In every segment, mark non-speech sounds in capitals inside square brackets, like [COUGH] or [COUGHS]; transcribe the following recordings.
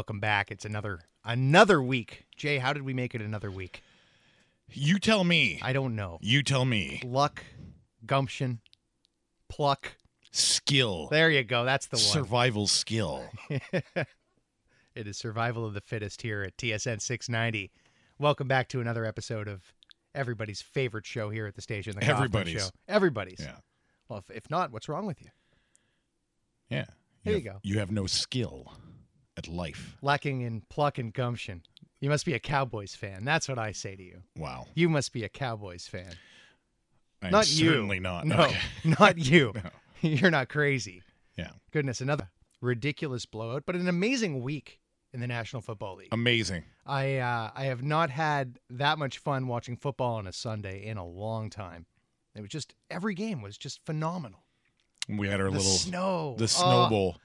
welcome back. It's another another week. Jay, how did we make it another week? You tell me. I don't know. You tell me. Luck, gumption, pluck. Skill. There you go. That's the one. Survival skill. [LAUGHS] It is survival of the fittest here at TSN 690. Welcome back to another episode of everybody's favorite show here at the station, the Kaufman Everybody's. Show. Everybody's. Yeah. Well, if, if not, what's wrong with you? Yeah. There you go. You have no skill at life. Lacking in pluck and gumption. You must be a Cowboys fan. That's what I say to you. Wow. You must be a Cowboys fan. I'm not you. certainly not. No, Okay. [LAUGHS] not [LAUGHS] you. No. [LAUGHS] You're not crazy. Yeah. Goodness, another ridiculous blowout, but an amazing week in the National Football League. Amazing. I uh, I have not had that much fun watching football on a Sunday in a long time. It was just every game was just phenomenal. We had our The little snow, the Oh, snowball.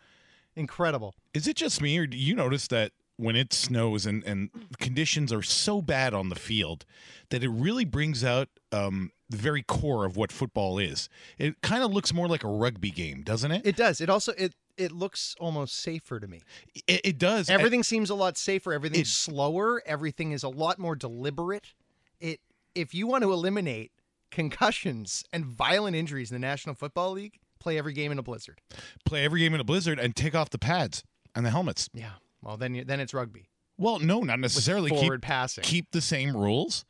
Incredible. Is it just me, or do you notice that when it snows and, and conditions are so bad on the field that it really brings out um, the very core of what football is? It kind of looks more like a rugby game, doesn't it? It does. It also it it looks almost safer to me. It, it does. Everything seems a lot safer. Everything's It- slower. Everything is a lot more deliberate. It if you want to eliminate concussions and violent injuries in the National Football League, play every game in a blizzard. play every game in a blizzard and take off the pads and the helmets. Yeah. Well, then you, then it's rugby. Well, no, not necessarily. Keep Forward passing. keep the same rules.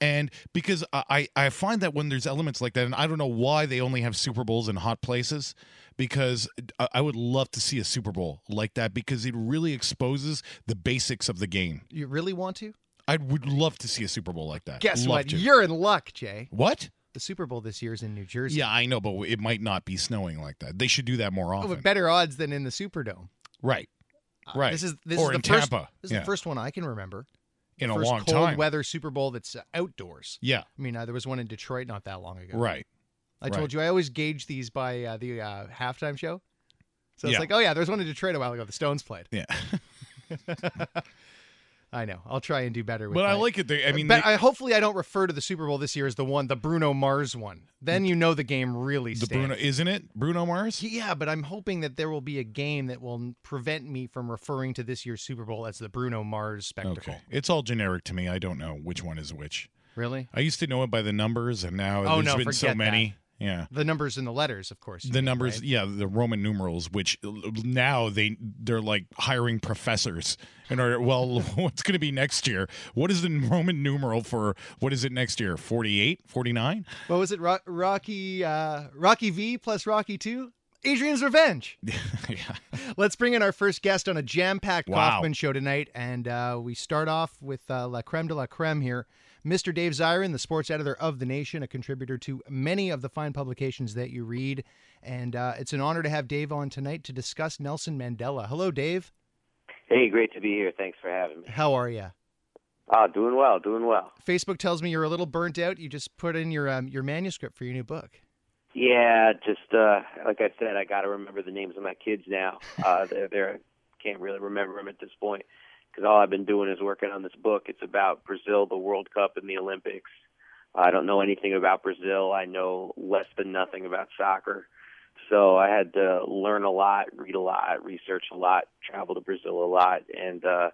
And because I, I find that when there's elements like that, and I don't know why they only have Super Bowls in hot places, because I- I would love to see a Super Bowl like that because it really exposes the basics of the game. You really want to? I would love to see a Super Bowl like that. Guess Love what? to. You're in luck, Jay. what? The Super Bowl this year is in New Jersey. Yeah, I know, but it might not be snowing like that. They should do that more Oh, often. with better odds than in the Superdome. right, Uh, right. This is this or is in the first, Tampa. This is yeah, the first one I can remember. in a first long cold time. weather Super Bowl that's outdoors. Yeah, I mean, uh, there was one in Detroit not that long ago. right. I told right. you I always gauge these by uh, the uh, halftime show. So it's Yeah. like, oh yeah, there was one in Detroit a while ago. The Stones played. Yeah, [LAUGHS] [LAUGHS] I know. I'll try and do better with. but I my- like it. They, I mean, but they- I, hopefully I don't refer to the Super Bowl this year as the one, the Bruno Mars one. Then mm. you know the game really the stinks. Bruno isn't it Bruno Mars? Yeah, but I'm hoping that there will be a game that will n- prevent me from referring to this year's Super Bowl as the Bruno Mars spectacle. Okay, it's all generic to me. I don't know which one is which. Really? I used to know it by the numbers, and now Oh, there's no, been so forget many. Yeah, The numbers and the letters, of course. the mean, numbers. right? Yeah, the Roman numerals, which now they they're like hiring professors in order. Well, [LAUGHS] what's going to be next year? What is the Roman numeral for? What is it next year? 48? 49? What was it? Ro- Rocky, uh, Rocky V plus Rocky Two. Adrian's Revenge. [LAUGHS] yeah. Let's bring in our first guest on a jam-packed Wow. Kaufman show tonight, and uh, we start off with uh, La Creme de la Creme here. Mr. Dave Zirin, the sports editor of The Nation, a contributor to many of the fine publications that you read. And uh, it's an honor to have Dave on tonight to discuss Nelson Mandela. Hello, Dave. Hey, great to be here. Thanks for having me. How are you? Ah, doing well, doing well. Facebook tells me you're a little burnt out. You just put in your um, your manuscript for your new book. Yeah, just uh like I said, I got to remember the names of my kids now. Uh they're, they're can't really remember them at this point because all I've been doing is working on this book. It's about Brazil, the World Cup, and the Olympics. I don't know anything about Brazil. I know less than nothing about soccer. So I had to learn a lot, read a lot, research a lot, travel to Brazil a lot, and uh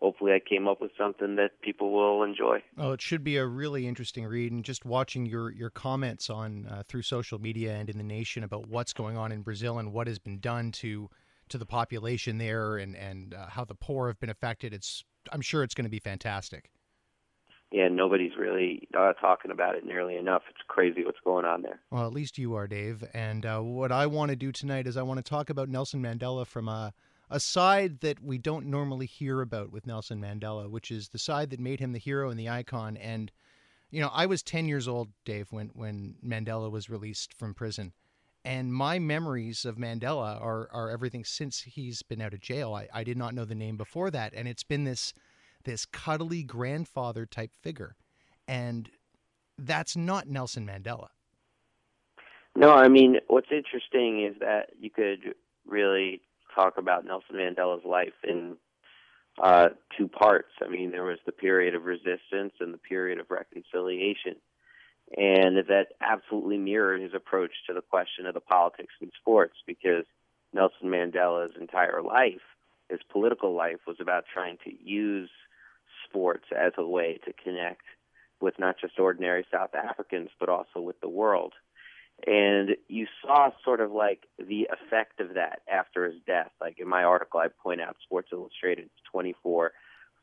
hopefully I came up with something that people will enjoy. Oh, it should be a really interesting read, and just watching your your comments on uh, through social media and in the nation about what's going on in Brazil and what has been done to to the population there, and and uh, how the poor have been affected. It's I'm sure it's going to be fantastic. yeah, nobody's really uh, talking about it nearly enough. It's crazy what's going on there. Well, at least you are, Dave. And uh, what I want to do tonight is I want to talk about Nelson Mandela from a a side that we don't normally hear about with Nelson Mandela, which is the side that made him the hero and the icon. And you know, I was 10 years old, Dave, when when Mandela was released from prison. And my memories of Mandela are are everything since he's been out of jail. I, I did not know the name before that, and it's been this this cuddly grandfather type figure, and that's not Nelson Mandela. No, I mean, what's interesting is that you could really talk about Nelson Mandela's life in uh, two parts. I mean, there was the period of resistance and the period of reconciliation. And that absolutely mirrored his approach to the question of the politics in sports because Nelson Mandela's entire life his political life was about trying to use sports as a way to connect with not just ordinary South Africans, but also with the world. And you saw sort of like the effect of that after his death. Like in my article, I point out Sports Illustrated's 24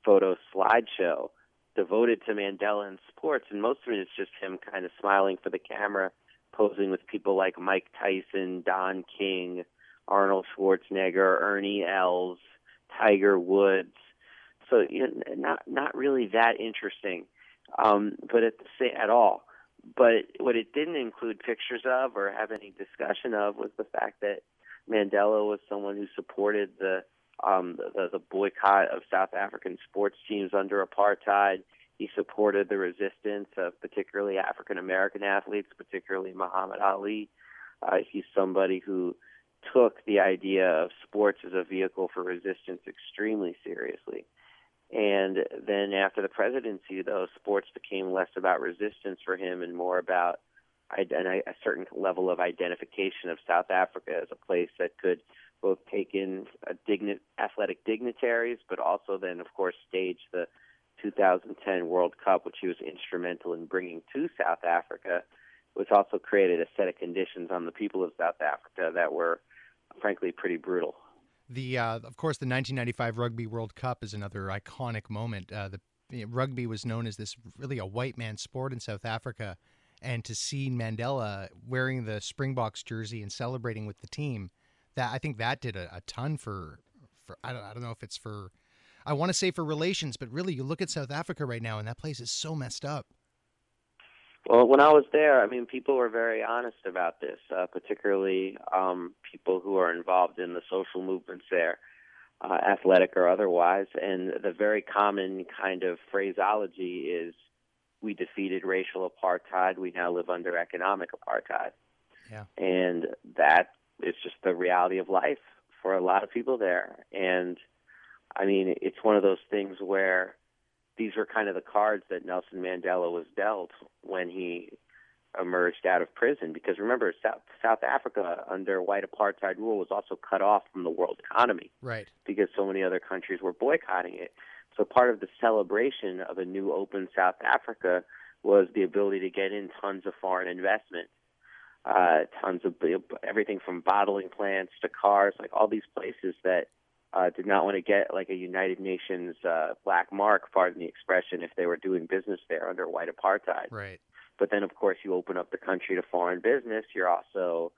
photo slideshow devoted to Mandela and sports. And most of it is just him kind of smiling for the camera, posing with people like Mike Tyson, Don King, Arnold Schwarzenegger, Ernie Els, Tiger Woods. So you know, not not really that interesting, um, but at the at all. But what it didn't include pictures of or have any discussion of was the fact that Mandela was someone who supported the um, the, the boycott of South African sports teams under apartheid. He supported the resistance of particularly African American athletes, particularly Muhammad Ali. Uh, he's somebody who took the idea of sports as a vehicle for resistance extremely seriously. And then after the presidency, though, sports became less about resistance for him and more about a certain level of identification of South Africa as a place that could both take in digni- athletic dignitaries, but also then, of course, stage the 2010 World Cup, which he was instrumental in bringing to South Africa, which also created a set of conditions on the people of South Africa that were, frankly, pretty brutal. The uh, of course the 1995 Rugby World Cup is another iconic moment. Uh, the you know, rugby was known as this really a white man sport in South Africa, and to see Mandela wearing the Springboks jersey and celebrating with the team, that I think that did a, a ton for for I don't I don't know if it's for I want to say for relations, but really you look at South Africa right now and that place is so messed up. Well, when I was there, I mean, people were very honest about this, uh, particularly um, people who are involved in the social movements there, uh, athletic or otherwise. And the very common kind of phraseology is, "We defeated racial apartheid. We now live under economic apartheid." Yeah. And that is just the reality of life for a lot of people there. And I mean, it's one of those things where these were kind of the cards that Nelson Mandela was dealt when he emerged out of prison. Because remember, South, South Africa under white apartheid rule was also cut off from the world economy, right? Because so many other countries were boycotting it. So part of the celebration of a new open South Africa was the ability to get in tons of foreign investment, uh, tons of everything from bottling plants to cars, like all these places that uh, did not want to get like a United Nations uh, black mark, pardon the expression, if they were doing business there under white apartheid. Right. But then, of course, you open up the country to foreign business. You're also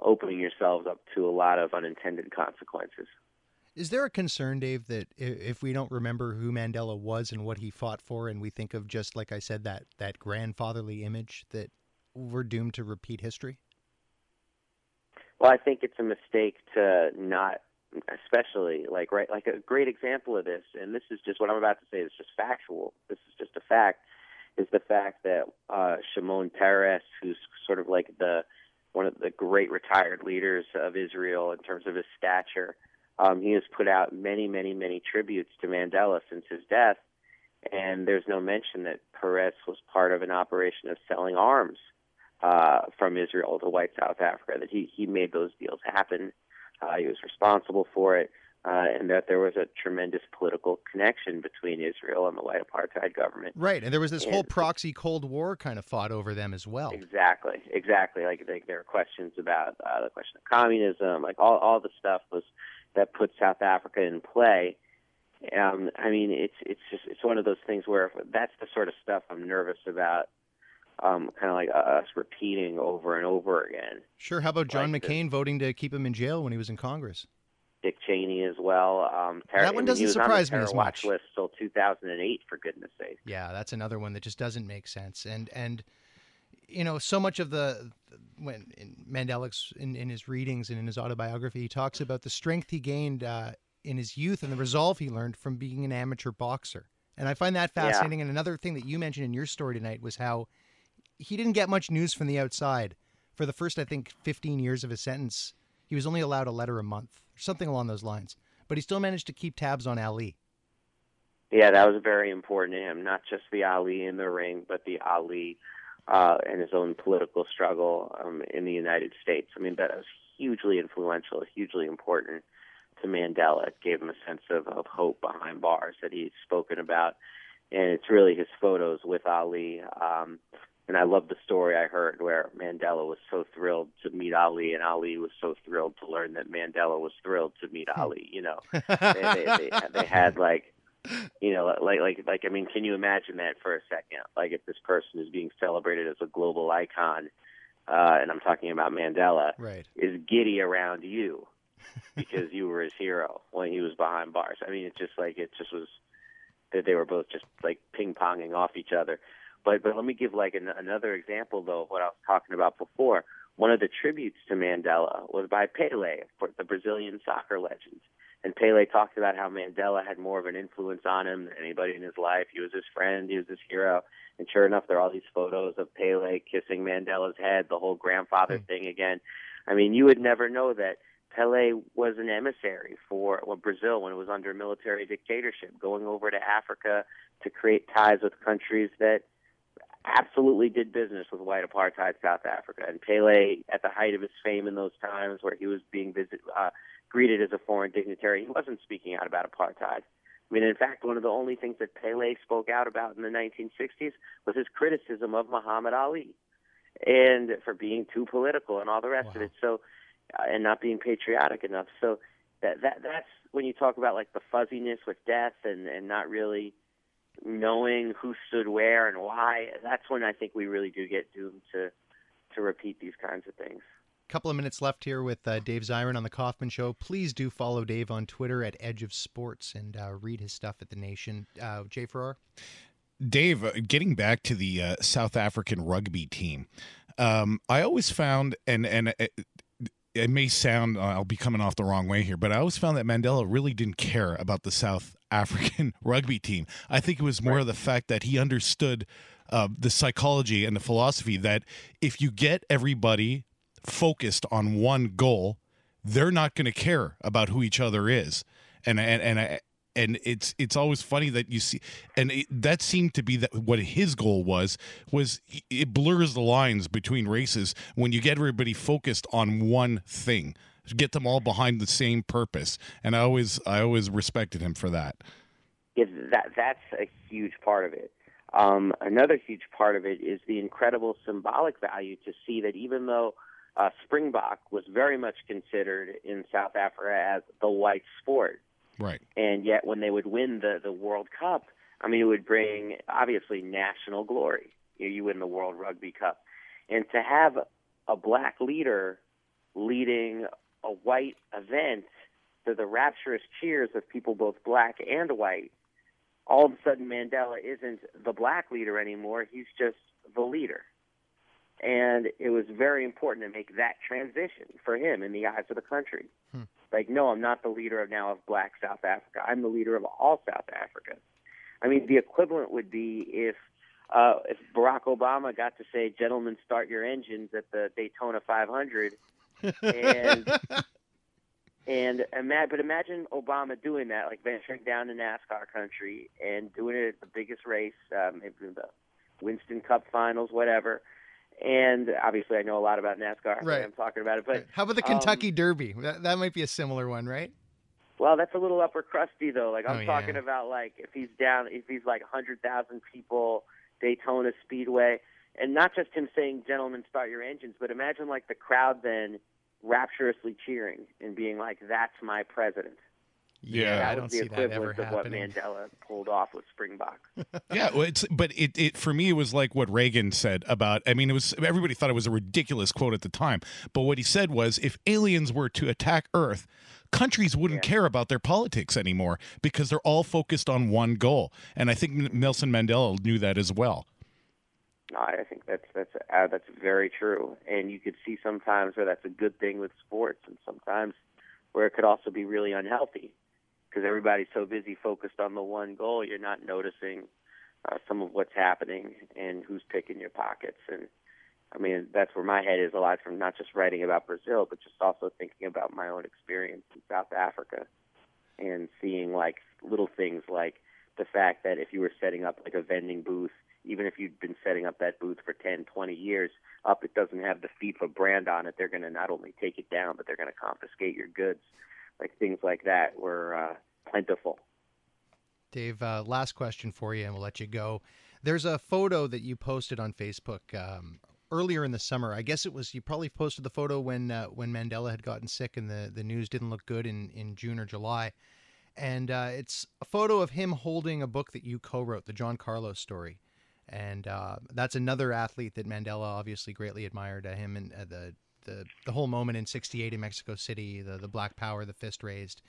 opening yourselves up to a lot of unintended consequences. Is there a concern, Dave, that if we don't remember who Mandela was and what he fought for, and we think of just like I said that that grandfatherly image, that we're doomed to repeat history? Well, I think it's a mistake to not especially like right like a great example of this and this is just what i'm about to say is just factual this is just a fact is the fact that uh shimon peres who's sort of like the one of the great retired leaders of israel in terms of his stature um he has put out many many many tributes to mandela since his death and there's no mention that peres was part of an operation of selling arms uh from israel to white south africa that he he made those deals happen uh, he was responsible for it, uh, and that there was a tremendous political connection between Israel and the white apartheid government. Right, and there was this and, whole proxy Cold War kind of fought over them as well. Exactly, exactly. Like, like there were questions about uh, the question of communism, like all all the stuff was that put South Africa in play. Um, I mean, it's it's just it's one of those things where that's the sort of stuff I'm nervous about um, kind of like us repeating over and over again. Sure. How about John like McCain the, voting to keep him in jail when he was in Congress? Dick Cheney as well. Um, that one doesn't I mean, surprise me as much. Watch List till 2008, for goodness sake. Yeah, that's another one that just doesn't make sense. And and you know, so much of the when in in, in his readings and in his autobiography, he talks about the strength he gained uh, in his youth and the resolve he learned from being an amateur boxer. And I find that fascinating. Yeah. And another thing that you mentioned in your story tonight was how he didn't get much news from the outside. For the first, I think, 15 years of his sentence, he was only allowed a letter a month, or something along those lines. But he still managed to keep tabs on Ali. Yeah, that was very important to him. Not just the Ali in the ring, but the Ali uh, and his own political struggle um, in the United States. I mean, that was hugely influential, hugely important to Mandela. It gave him a sense of, of hope behind bars that he's spoken about, and it's really his photos with Ali. Um, and I love the story I heard where Mandela was so thrilled to meet Ali, and Ali was so thrilled to learn that Mandela was thrilled to meet Hmm. Ali. You know, [LAUGHS] they, they, they, they had like, you know, like like like I mean, can you imagine that for a second? Like if this person is being celebrated as a global icon, uh, and I'm talking about Mandela, Right. is giddy around you [LAUGHS] because you were his hero when he was behind bars. I mean, it's just like it just was that they were both just like ping ponging off each other. But but let me give like an, another example though of what I was talking about before. One of the tributes to Mandela was by Pele, for the Brazilian soccer legend. And Pele talked about how Mandela had more of an influence on him than anybody in his life. He was his friend, he was his hero. And sure enough, there are all these photos of Pele kissing Mandela's head, the whole grandfather Mm. thing again. I mean, you would never know that Pele was an emissary for well, Brazil when it was under military dictatorship, going over to Africa to create ties with countries that absolutely did business with white apartheid South Africa. And Pele, at the height of his fame in those times, where he was being visit, uh, greeted as a foreign dignitary, he wasn't speaking out about apartheid. I mean, in fact, one of the only things that Pele spoke out about in the 1960s was his criticism of Muhammad Ali, and for being too political and all the rest of it. So, uh, and not being patriotic enough. So, that that that's when you talk about like the fuzziness with death and and not really knowing who stood where and why. That's when I think we really do get doomed to to repeat these kinds of things. couple of minutes left here with uh, Dave Zirin on the Kaufman Show. Please do follow Dave on Twitter at Edge of Sports and uh, read his stuff at the Nation. Uh, Jay Farrar. Dave, uh, getting back to the uh, South African rugby team, um, I always found, and and it, it may sound uh, I'll be coming off the wrong way here, but I always found that Mandela really didn't care about the South African [LAUGHS] rugby team. I think it was more of the fact that he understood uh, the psychology and the philosophy that if you get everybody focused on one goal, they're not going to care about who each other is, and and and I, and it's it's always funny that you see, and it, that seemed to be that what his goal was was it blurs the lines between races when you get everybody focused on one thing, get them all behind the same purpose, and I always I always respected him for that. Yeah, that that's a huge part of it. Um, another huge part of it is the incredible symbolic value to see that even though uh, Springbok was very much considered in South Africa as the white sport, Right. and yet when they would win the the World Cup, I mean, it would bring obviously national glory. You, you win the World Rugby Cup, and to have a black leader leading a white event to the rapturous cheers of people both black and white, all of a sudden Mandela isn't the black leader anymore. He's just the leader. And it was very important to make that transition for him in the eyes of the country. Hmm. Like, no, I'm not the leader of now of black South Africa. I'm the leader of all South Africa. I mean, the equivalent would be if uh, if Barack Obama got to say, "Gentlemen, start your engines" at the Daytona 500, and [LAUGHS] and but imagine Obama doing that, like venturing down to NASCAR country and doing it at the biggest race, um, the Winston Cup Finals, whatever. And obviously, I know a lot about NASCAR. Right. I'm talking about it, but How about the um, Kentucky Derby? That, that might be a similar one, right? Well, that's a little upper crusty though. Like I'm Oh, yeah. talking about like if he's down if he's like a hundred thousand people, Daytona Speedway, and not just him saying, Gentlemen, start your engines, but imagine like the crowd then rapturously cheering and being like, That's my president. Yeah. that I don't the see that ever equivalent of what happening. Mandela pulled off with Springbok. [LAUGHS] yeah, well, it's but it, it for me it was like what Reagan said about. I mean, it was everybody thought it was a ridiculous quote at the time, but what he said was, if aliens were to attack Earth, countries wouldn't Yeah. care about their politics anymore because they're all focused on one goal. And I think Nelson Mandela knew that as well. I think that's that's uh, that's very true, and you could see sometimes where that's a good thing with sports, and sometimes where it could also be really unhealthy because everybody's so busy focused on the one goal, you're not noticing uh, some of what's happening and who's picking your pockets. And I mean, that's where my head is a lot from not just writing about Brazil, but just also thinking about my own experience in South Africa and seeing like little things like the fact that if you were setting up like a vending booth even if you'd been setting up that booth for 10, 20 years, up it doesn't have the FIFA brand on it, they're going to not only take it down, but they're going to confiscate your goods. like things like that were uh, plentiful. Dave, uh, last question for you, and we'll let you go. There's a photo that you posted on Facebook um, earlier in the summer. I guess it was you probably posted the photo when uh, when Mandela had gotten sick and the, the news didn't look good in, in June or July. And uh, it's a photo of him holding a book that you co-wrote, the John Carlos story. And uh, that's another athlete that Mandela obviously greatly admired. Uh, him and uh, the the the whole moment in '68 in Mexico City, the the Black Power, the fist raised,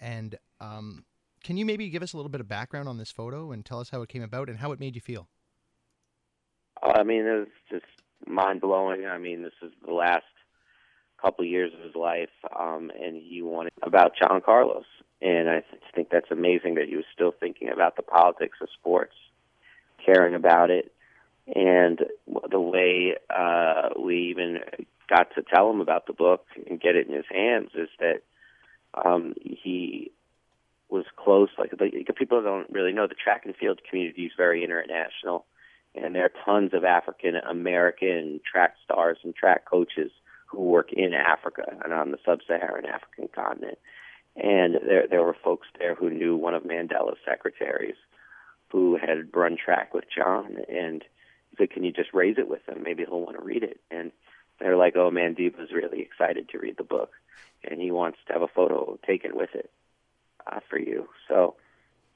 and um, can you maybe give us a little bit of background on this photo and tell us how it came about and how it made you feel? I mean, it was just mind blowing. I mean, this is the last couple years of his life, um, and he wanted about John Carlos, and I think that's amazing that he was still thinking about the politics of sports, caring about it, and the way uh, we even got to tell him about the book and get it in his hands is that um, he was close. Like the, people don't really know, the track and field community is very international, and there are tons of African American track stars and track coaches who work in Africa and on the sub-Saharan African continent. And there there were folks there who knew one of Mandela's secretaries, who had run track with John, and he said, "Can you just raise it with him? Maybe he'll want to read it." And they're like, "Oh, Madiba's really excited to read the book, and he wants to have a photo taken with it." uh, for you. So,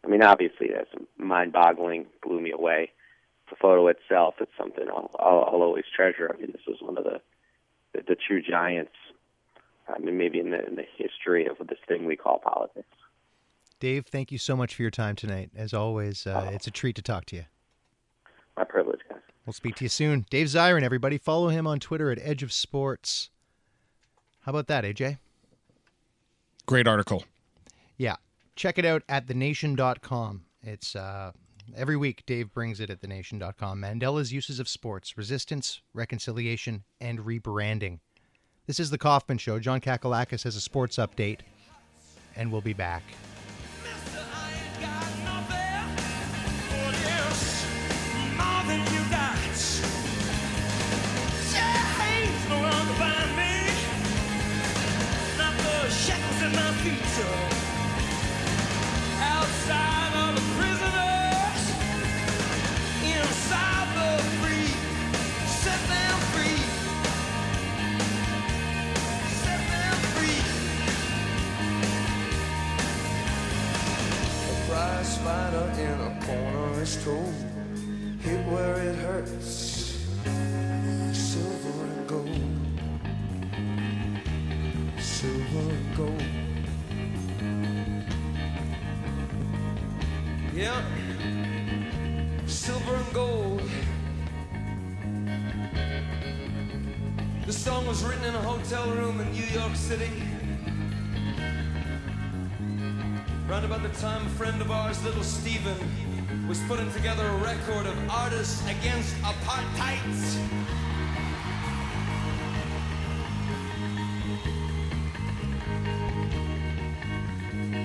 I mean, obviously that's mind-boggling, blew me away. The photo itself, it's something I'll, I'll, I'll always treasure. I mean, this was one of the the, the true giants. I mean, maybe in the in the history of this thing we call politics. Dave, thank you so much for your time tonight. As always, uh, oh. it's a treat to talk to you. My privilege, guys. We'll speak to you soon. Dave Zirin, everybody. Follow him on Twitter at Edge of Sports. How about that, AJ? Great article. Yeah. Check it out at thenation.com. It's uh, every week Dave brings it at thenation.com. Mandela's uses of sports, resistance, reconciliation, and rebranding. This is the Kaufman Show. John Kakalakis has a sports update, and we'll be back. My City. Around about the time a friend of ours, little Steven, was putting together a record of artists against apartheid.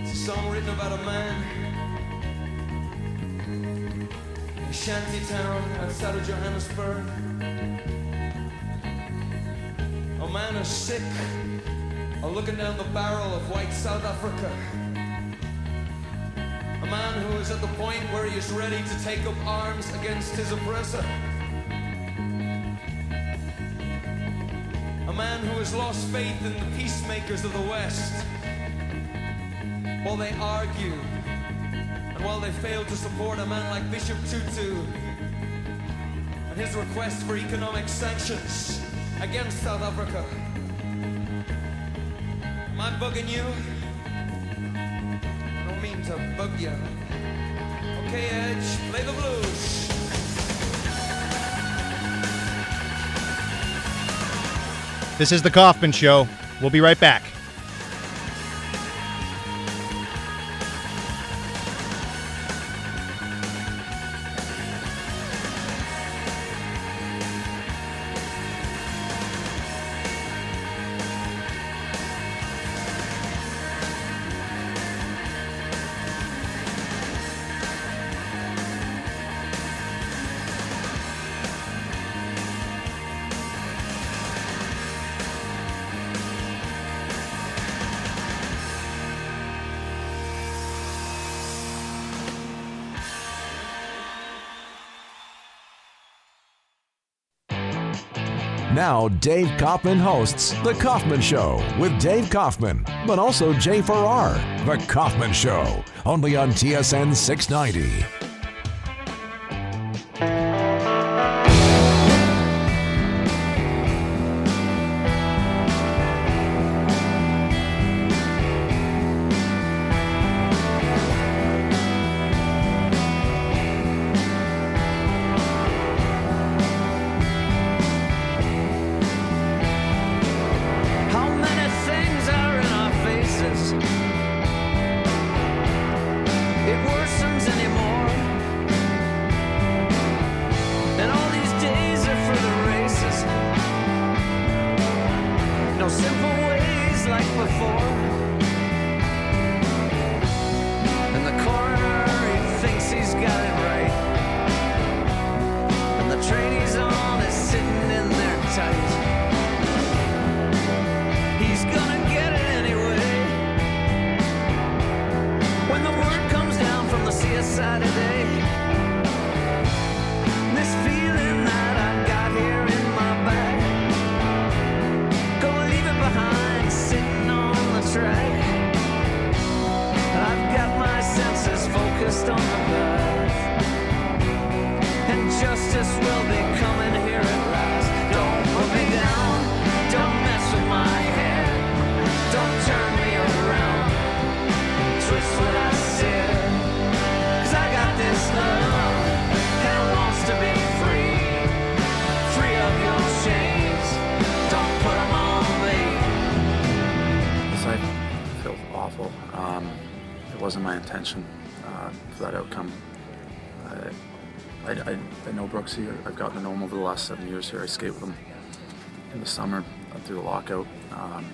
It's a song written about a man in a shanty town outside of Johannesburg. A man is sick, looking down the barrel of white South Africa A man who is at the point where he is ready to take up arms against his oppressor. A man who has lost faith in the peacemakers of the West. While they argue, and while they fail to support a man like Bishop Tutu and his request for economic sanctions against South Africa. I bugging you? mean to bug you. Okay, Edge, play the blues. This is The Kaufman Show. We'll be right back. Now, Dave Kaufman hosts The Kaufman Show with Dave Kaufman, but also Jay Farrar. The Kaufman Show, only on TSN 690. Last seven years here. I skate with him in the summer through the lockout. Um,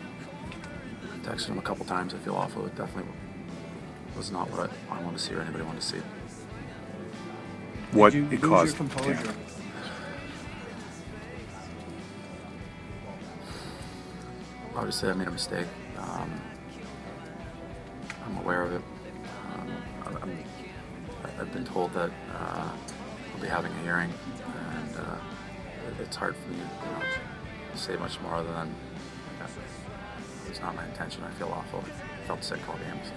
texted him a couple times. I feel awful. It definitely was not what I, I wanted to see or anybody wanted to see. what Did you it lose caused. your composure? Yeah. Obviously, I made a mistake. Um, I'm aware of it. Um, I- I'm, I- I've been told that uh, I'll be having a hearing, uh, it- it's hard for me you know, to say much more other than it's not my intention. I feel awful. I felt sick all games.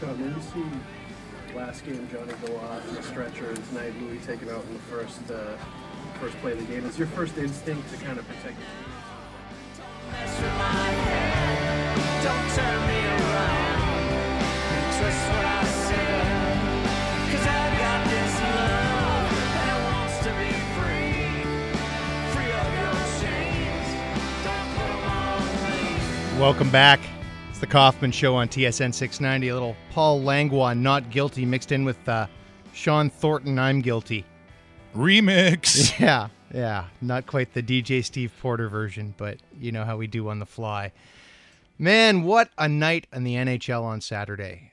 John, when you see last game Johnny go off in the stretcher and tonight Louis taken out in the first uh, first play of the game, is your first instinct to kind of protect the team? Mess with my head, don't turn me Welcome back. It's the Kaufman Show on TSN 690. A little Paul Langlois, not guilty, mixed in with uh, Shawn Thornton, I'm guilty. Remix. [LAUGHS] Yeah, yeah. Not quite the DJ Steve Porter version, but you know how we do on the fly. Man, what a night in the NHL on Saturday.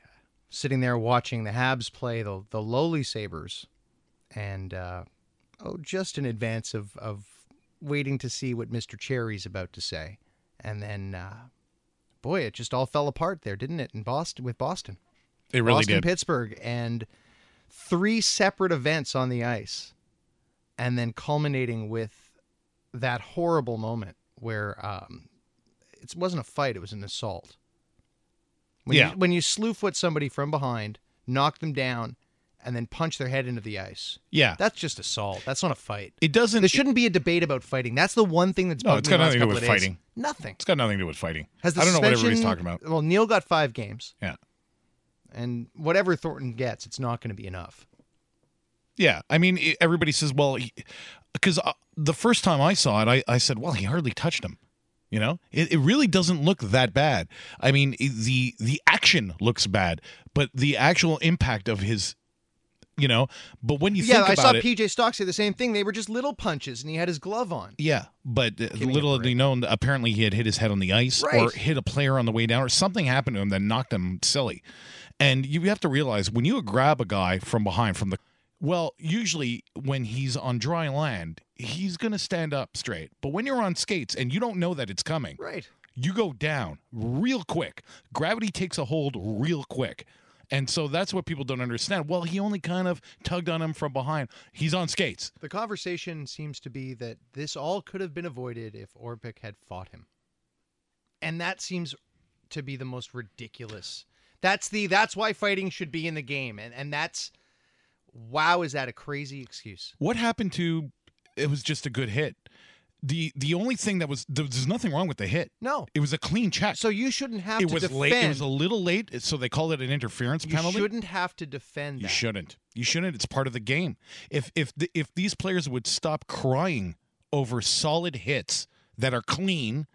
Sitting there watching the Habs play the, the lowly Sabres. And, uh, oh, just in advance of, of waiting to see what Mr. Cherry's about to say. And then, uh, boy, it just all fell apart there, didn't it, in Boston with Boston? It really Boston, did. Pittsburgh, and three separate events on the ice, and then culminating with that horrible moment where um, it wasn't a fight; it was an assault. When Yeah. you, when you slew foot somebody from behind, knock them down, and then punch their head into the ice. Yeah. That's just assault. That's not a fight. It doesn't. There shouldn't be a debate about fighting. That's the one thing that's No, it's got nothing to do with fighting. Nothing. it's got nothing to do with fighting. Has the I don't know what everybody's talking about. Well, Neal got five games, Yeah. and whatever Thornton gets, it's not going to be enough. Yeah, I mean, i everybody says, well, because uh, the first time I saw it, I, I said, well, he hardly touched him. You know, it, it really doesn't look that bad. I mean, the the action looks bad, but the actual impact of his, you know, but when you think about it, yeah, I saw it, PJ Stock say the same thing. They were just little punches, and he had his glove on. yeah, but uh, little did he know, apparently he had hit his head on the ice or hit a player on the way down, or something happened to him that knocked him silly. And you have to realize when you grab a guy from behind, from the well, usually when he's on dry land, he's going to stand up straight. But when you're on skates and you don't know that it's coming, Right. you go down real quick. Gravity takes a hold real quick. And so that's what people don't understand. Well, he only kind of tugged on him from behind. He's on skates. The conversation seems to be that this all could have been avoided if Orpik had fought him. And that seems to be the most ridiculous. That's the that's why fighting should be in the game. And and that's wow, is that a crazy excuse? What happened to it was just a good hit. The the only thing that was there- there's nothing wrong with the hit. No. It was a clean check. So you shouldn't have it to was defend. late. It was a little late, so they called it an interference you penalty. You shouldn't have to defend You that. shouldn't. You shouldn't. It's part of the game. If if the, if these players would stop crying over solid hits that are clean,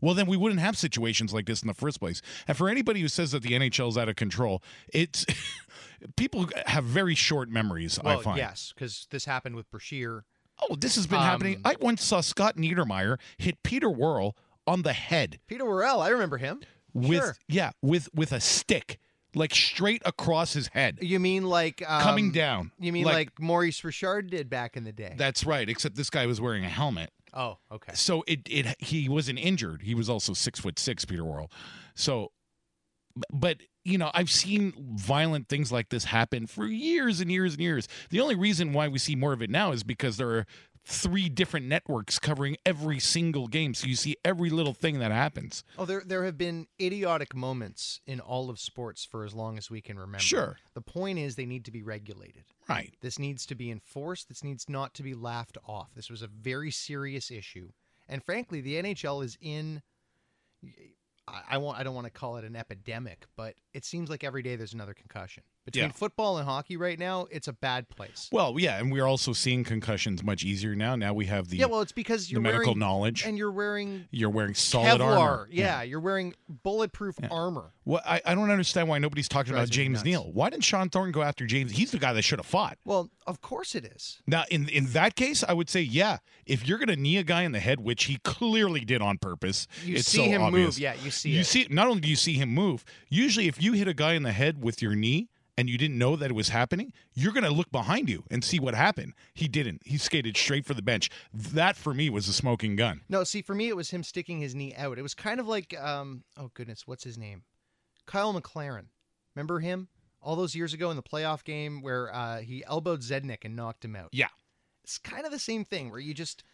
well then we wouldn't have situations like this in the first place. And for anybody who says that the NHL is out of control, it's [LAUGHS] people have very short memories. Well, I find. yes, because this happened with Brashear. Oh, this has been Um, happening. I once saw Scott Niedermayer hit Peter Worrell on the head Peter Worrell, I remember him. with Sure. yeah with with a stick like straight across his head You mean like um, coming down. You mean like, Maurice Richard did back in the day? That's right. Except this guy was wearing a helmet, oh, okay. so it it he wasn't injured. He was also six foot six, Peter Worrell. So, but you know, I've seen violent things like this happen for years and years and years. The only reason why we see more of it now is because there are three different networks covering every single game, so you see every little thing that happens. Oh, there there have been idiotic moments in all of sports for as long as we can remember. Sure. The point is they need to be regulated. Right. This needs to be enforced. This needs not to be laughed off. This was a very serious issue. And frankly, the NHL is in I, I want I don't want to call it an epidemic, but it seems like every day there's another concussion. Between Yeah. football and hockey right now, it's a bad place. Well, yeah, and we're also seeing concussions much easier now. Now we have the yeah, well, it's because the you're medical wearing, knowledge. and you're wearing You're wearing solid Kevlar. armor. Yeah, you're wearing bulletproof armor. Well, I, I don't understand why nobody's talking about James. Neal. Why didn't Shawn Thornton go after James? He's the guy that should have fought. Well, of course it is. Now, in in that case, I would say, yeah, if you're going to knee a guy in the head, which he clearly did on purpose, You it's see so him obvious. move. Yeah, you see You it. see, not only do you see him move, usually if you hit a guy in the head with your knee and you didn't know that it was happening, you're going to look behind you and see what happened. He didn't. He skated straight for the bench. That for me was a smoking gun. No, see, for me, it was him sticking his knee out. It was kind of like, um, oh goodness, what's his name? Kyle McLaren. Remember him? All those years ago in the playoff game where uh, he elbowed Zednik and knocked him out. Yeah. It's kind of the same thing where you just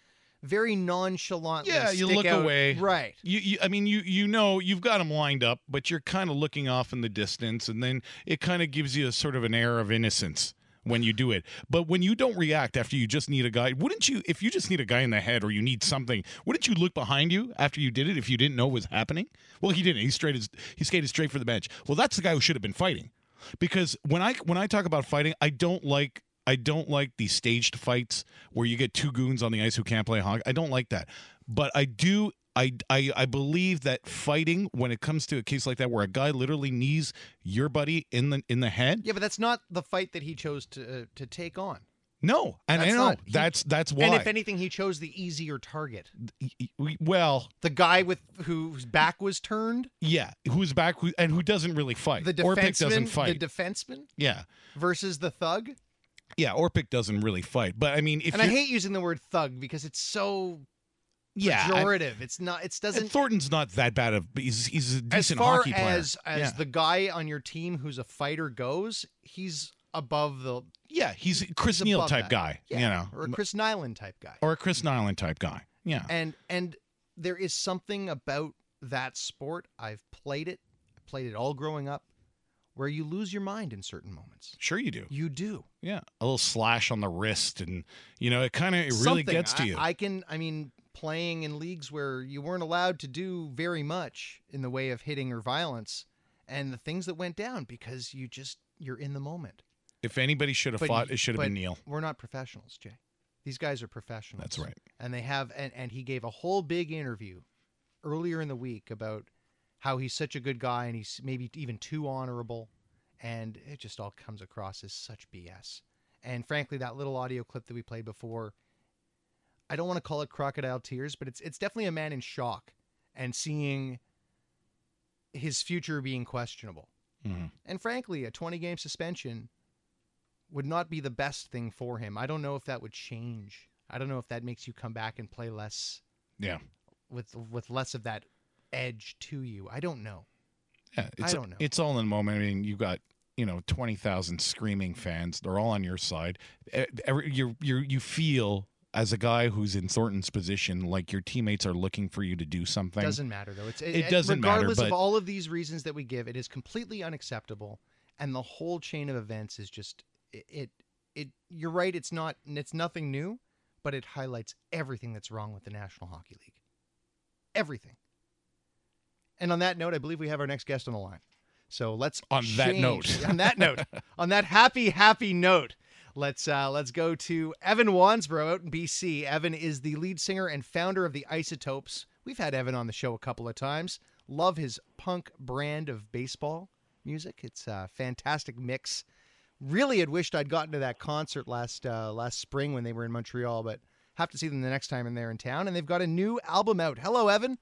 very nonchalantly Yeah, you look out- away. Right. You, you, I mean, you you know you've got them lined up, but you're kind of looking off in the distance, and then it kind of gives you a sort of an air of innocence when you do it. But when you don't react after you just need a guy, wouldn't you? If you just need a guy in the head or you need something, wouldn't you look behind you after you did it if you didn't know what was happening? Well, he didn't. He straight he skated straight for the bench. Well, that's the guy who should have been fighting, because when I when I talk about fighting, I don't like. I don't like the staged fights where you get two goons on the ice who can't play hockey. I don't like that. But I do I, I I believe that fighting when it comes to a case like that where a guy literally knees your buddy in the in the head. Yeah, but that's not the fight that he chose to uh, to take on. No, and I That's know not- he- that's that's why. And if anything, he chose the easier target. Well, The guy with whose back was turned, yeah, who's back who, and who doesn't really fight. the Orpik doesn't fight. the defenseman yeah, versus the thug. Yeah, Orpik doesn't really fight. But I mean, if and I hate using the word thug because it's so yeah, I- pejorative. it's not. It doesn't. Thornton's not that bad of. He's he's a as decent far hockey player. as as yeah. the guy on your team who's a fighter goes, he's above the yeah, he's a Chris he's Neal type that. guy. Yeah, You know, or a Chris Nilan type guy. or a Chris Nilan type guy. Yeah, and and there is something about that sport. I've played it, I played it all growing up, where you lose your mind in certain moments. sure you do. You do. Yeah, a little slash on the wrist, and you know it kind of it really Something. gets to you. I can. I mean, playing in leagues where you weren't allowed to do very much in the way of hitting or violence, and the things that went down because you just you're in the moment. if anybody should have But fought, it should have been Neal. We're not professionals, Jay. These guys are professionals. That's right. And they have, and, and he gave a whole big interview earlier in the week about how he's such a good guy and he's maybe even too honorable. And it just all comes across as such BS. And frankly, that little audio clip that we played before, I don't want to call it crocodile tears, but it's it's definitely a man in shock and seeing his future being questionable. Mhm. And frankly, a 20 game suspension would not be the best thing for him. I don't know if that would change. I don't know if that makes you come back and play less Yeah, with with less of that edge to you. I don't know. yeah. It's don't know. It's all in the moment. I mean, you got you know twenty thousand screaming fans. They're all on your side. Every, you you you feel as a guy who's in Thornton's position, like your teammates are looking for you to do something. Doesn't matter though. It's It doesn't matter, regardless of all of these reasons that we give. It is completely unacceptable, and the whole chain of events is just it. It. it you're right. It's not. It's nothing new, but it highlights everything that's wrong with the National Hockey League. Everything. And on that note, I believe we have our next guest on the line. So let's On that note. [LAUGHS] on that note, on that happy, happy note, let's uh, let's go to Evan Wansborough out in BC. Evan is the lead singer and founder of the Isotopes. We've had Evan on the show a couple of times. Love his punk brand of baseball music. It's a fantastic mix. Really had wished I'd gotten to that concert last uh, last spring when they were in Montreal, but have to see them the next time they're in town. And they've got a new album out. Hello, Evan.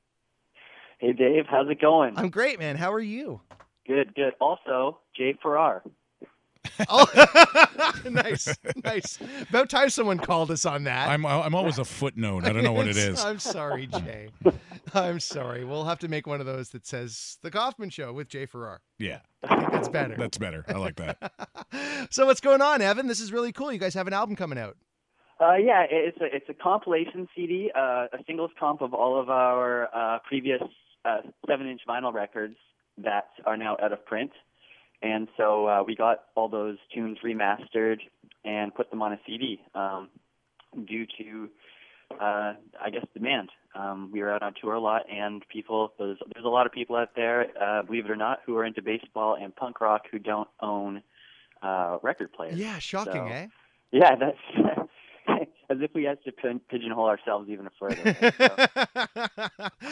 Hey Dave, how's it going? I'm great, man. How are you? Good, good. Also, Jay Farrar. [LAUGHS] Oh, [LAUGHS] nice, nice. About time someone called us on that. I'm I'm always a footnote. I don't know what it [LAUGHS] is. I'm sorry, Jay. I'm sorry. We'll have to make one of those that says "The Kaufman Show" with Jay Farrar. Yeah, I think that's better. that's better. I like that. so what's going on, Evan? This is really cool. You guys have an album coming out. Uh, yeah, it's a it's a compilation CD, uh, a singles comp of all of our uh, previous uh, seven-inch vinyl records that are now out of print. And so uh, we got all those tunes remastered and put them on a CD um, due to, uh, I guess, demand. Um, we were out on tour a lot, and people there's there's a lot of people out there, uh, believe it or not, who are into baseball and punk rock who don't own uh, record players. Yeah, shocking, So- eh? Yeah, that's [LAUGHS] as if we had to pin, pigeonhole ourselves even further. So,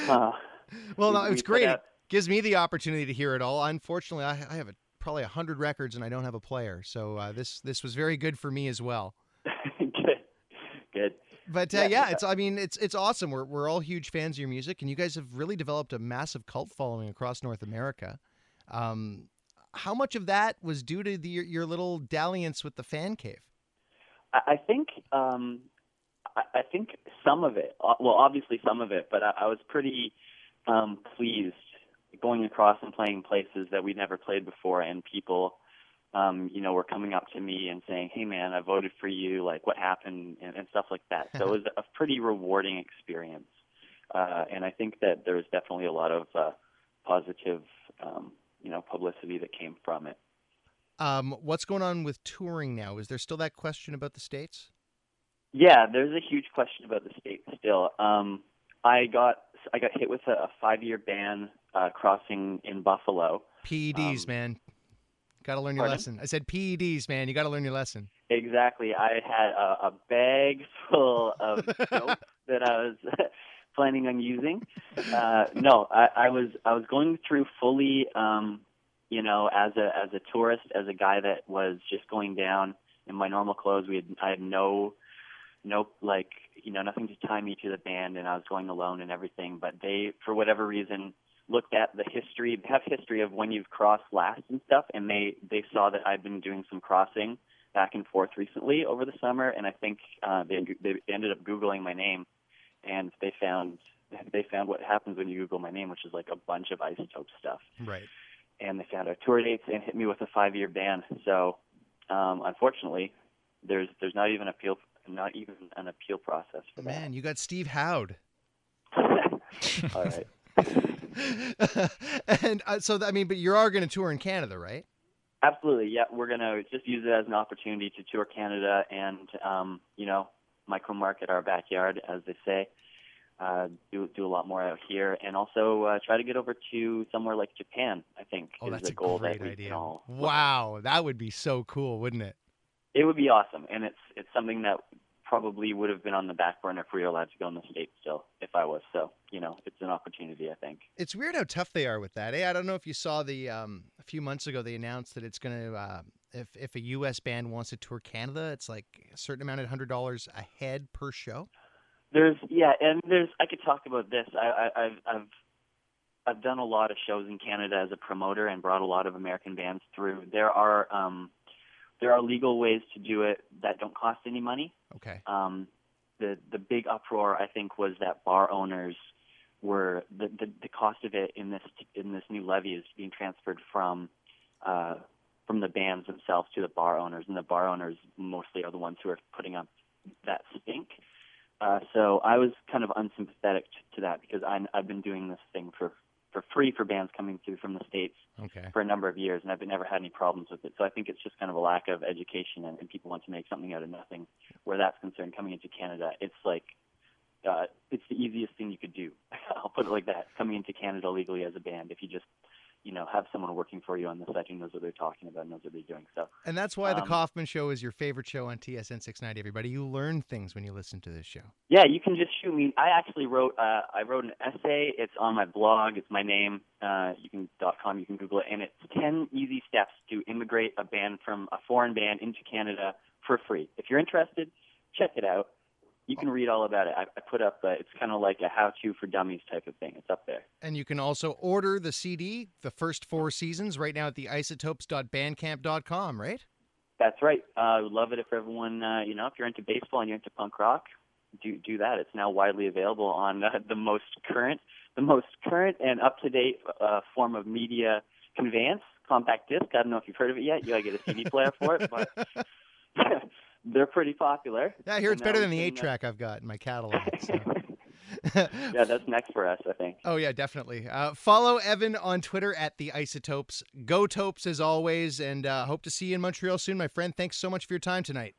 [LAUGHS] uh, [LAUGHS] well, no, we- it's great. It gives me the opportunity to hear it all. Unfortunately, I, I have a, probably a hundred records and I don't have a player, so uh, this this was very good for me as well. [LAUGHS] good, good. But uh, Yeah, yeah, it's I mean it's it's awesome. We're we're all huge fans of your music, and you guys have really developed a massive cult following across North America. Um, how much of that was due to the, your, your little dalliance with the fan cave? I, think um, I, I think some of it. uh, Well, obviously some of it, but I, I was pretty um, pleased going across and playing places that we'd never played before, and people, um, you know, were coming up to me and saying, "Hey, man, I voted for you. Like, what happened?" and, and stuff like that. So it was a pretty rewarding experience, uh, and I think that there was definitely a lot of uh, positive, um, you know, publicity that came from it. Um, what's going on with touring now? Is there still that question about the states? Yeah, there's a huge question about the states still. Um, I got I got hit with a, a five year ban uh, crossing in Buffalo. PEDs, Um, man. Got to learn your pardon? lesson. I said PEDs, man. You got to learn your lesson. Exactly. I had a, a bag full of [LAUGHS] dope that I was [LAUGHS] planning on using. Uh, no, I, I was I was going through fully, um, you know, as a as a tourist, as a guy that was just going down in my normal clothes. We had I had no no like you know nothing to tie me to the band, and I was going alone and everything. But they, for whatever reason, looked at the history, have history of when you've crossed last and stuff, and they they saw that I'd been doing some crossing back and forth recently over the summer, and I think uh, they they ended up googling my name, and they found they found what happens when you Google my name, which is like a bunch of isotope stuff, Right. and they found our tour dates and hit me with a five year ban. So, um, unfortunately, there's there's not even appeal not even an appeal process for Man, you got Steve Howe. [LAUGHS] All right. [LAUGHS] and uh, so, I mean, but you are going to tour in Canada, right? Absolutely, yeah. We're gonna just use it as an opportunity to tour Canada and, um, you know, micro market our backyard, as they say. Uh, do do a lot more out here, and also uh, try to get over to somewhere like Japan. I think Oh, is that's the a great that we idea. can all. Wow, that would be so cool, wouldn't it? It would be awesome, and it's it's something that probably would have been on the back burner if we were allowed to go in the states still, if I was. So, you know, it's an opportunity. I think. It's weird how tough they are with that. Hey, I don't know if you saw the um, a few months ago they announced that it's going to uh, if if a U.S. band wants to tour Canada, it's like a certain amount of hundred dollars a head per show. There's yeah, and there's I could talk about this. I, I I've I've I've done a lot of shows in Canada as a promoter and brought a lot of American bands through. There are um there are legal ways to do it that don't cost any money. Okay. Um the the big uproar I think was that bar owners were the the, the cost of it in this in this new levy is being transferred from uh from the bands themselves to the bar owners, and the bar owners mostly are the ones who are putting up that stink. Uh, so I was kind of unsympathetic t- to that because I, I've been doing this thing for for free for bands coming through from the states Okay. for a number of years, and I've never had any problems with it. So I think it's just kind of a lack of education, and, and people want to make something out of nothing. Where that's concerned, coming into Canada, it's like uh, it's the easiest thing you could do. [LAUGHS] I'll put it like that: coming into Canada legally as a band, if you just you know have someone working for you on the site who knows what they're talking about, knows what they're doing. So And that's why the Um, Kaufman Show is your favorite show on TSN 690. Everybody, you learn things when you listen to this show. Yeah, you can just shoot me. I actually wrote uh, I wrote an essay. It's on my blog. It's my name. Uh, you can dot com. You can Google it, and it's ten easy steps to immigrate a band from a foreign band into Canada for free. If you're interested, check it out. You can read all about it. I, I put up. Uh, it's kind of like a how-to for dummies type of thing. It's up there. And you can also order the CD, the first four seasons, right now at the isotopes.bandcamp.com, right? That's right. Uh, I would love it if everyone, uh, you know, if you're into baseball and you're into punk rock, do do that. It's now widely available on uh, the most current, the most current and up to date uh, form of media conveyance, compact disc. I don't know if you've heard of it yet. You gotta get a CD player for it, but [LAUGHS] [LAUGHS] they're pretty popular. Yeah, I hear it's better than the eight track I've got in my catalog. so. [LAUGHS] Yeah, that's next for us, I think. Oh yeah, definitely. Uh, follow Evan on Twitter at the Isotopes. Go Topes as always, and uh, hope to see you in Montreal soon, my friend. Thanks so much for your time tonight.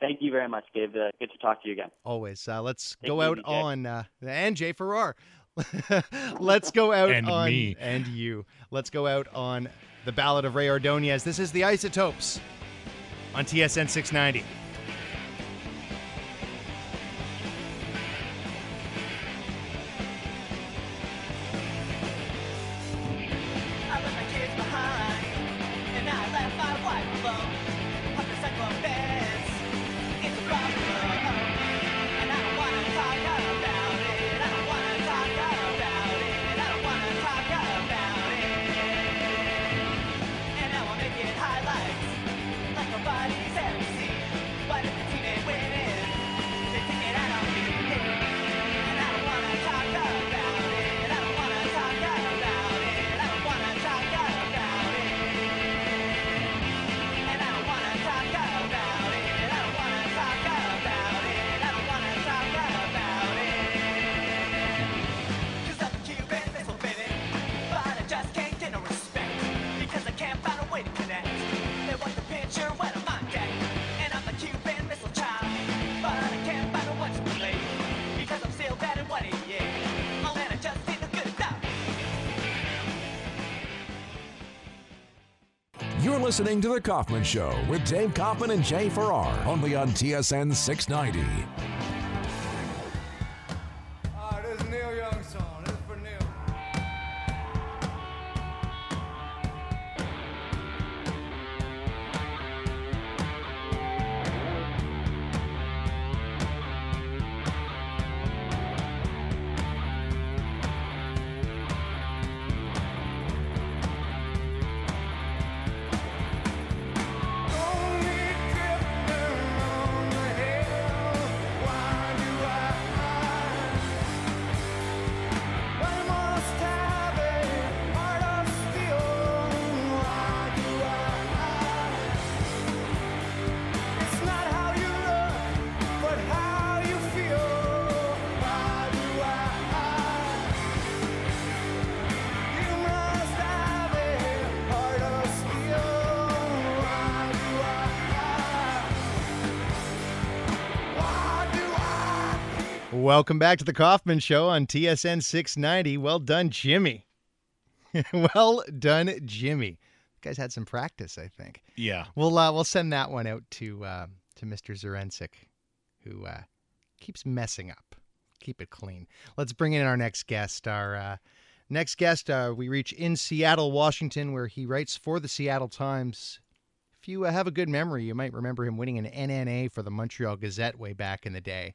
Thank you very much, Dave. Uh, good to talk to you again. Always. Uh, let's Take go out easy, Jay. on uh, and Jay Farrar. [LAUGHS] let's go out And on me. and you. Let's go out on the Ballad of Rey Ordonez. This is the Isotopes on TSN 690. Listening to The Kaufman Show with Dave Kaufman and Jay Farrar, only on TSN 690. Welcome back to the Kaufman Show on TSN 690. Well done, Jimmy. [LAUGHS] well done, Jimmy. guys had some practice, I think. Yeah. We'll uh, we'll send that one out to uh, to Mr. Zarensic, who uh, keeps messing up. Keep it clean. Let's bring in our next guest. Our uh, next guest, uh, we reach in Seattle, Washington, where he writes for the Seattle Times. If you uh, have a good memory, you might remember him winning an NNA for the Montreal Gazette way back in the day.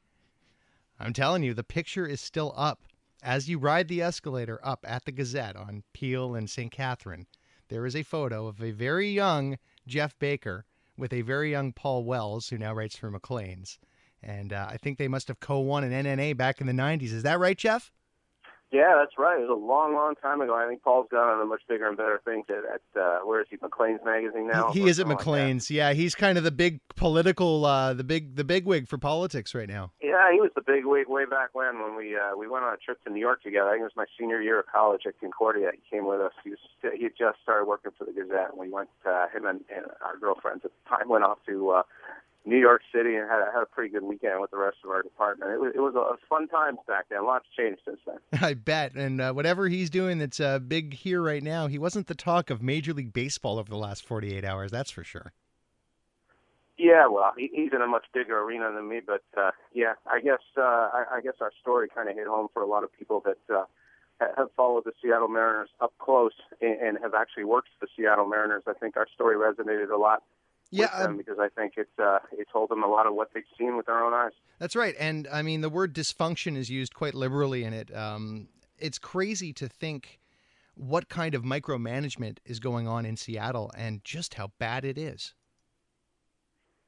I'm telling you, the picture is still up as you ride the escalator up at the Gazette on Peel and St. Catherine. There is a photo of a very young Geoff Baker with a very young Paul Wells, who now writes for Maclean's. And uh, I think they must have co won an NNA back in the 90s. Is that right, Geoff? Yeah, that's right. It was a long, long time ago. I think Paul's gone on to much bigger and better thing at, at uh, where is he? Maclean's magazine now. He, he is at Maclean's. yeah, he's kind of the big political, uh, the big, the big wig for politics right now. Yeah, he was the big wig way back when when we uh, we went on a trip to New York together. I think it was my senior year of college at Concordia. He came with us. He was he had just started working for the Gazette, and we went. Uh, him and, and our girlfriends at the time went off to uh, New York City and had a, had a pretty good weekend with the rest of our department. It was it was a fun time back then. Lots changed since then. [LAUGHS] I bet. And uh, whatever he's doing that's uh, big here right now, he wasn't the talk of Major League Baseball over the last 48 hours, that's for sure. Yeah, well, he, he's in a much bigger arena than me, but uh, yeah, I guess uh, I, I guess our story kind of hit home for a lot of people that uh, ha- have followed the Seattle Mariners up close and, and have actually worked for the Seattle Mariners. I think our story resonated a lot Yeah, them because I think it uh, it told them a lot of what they've seen with their own eyes. That's right. And I mean, the word dysfunction is used quite liberally in it. Um, it's crazy to think what kind of micromanagement is going on in Seattle and just how bad it is.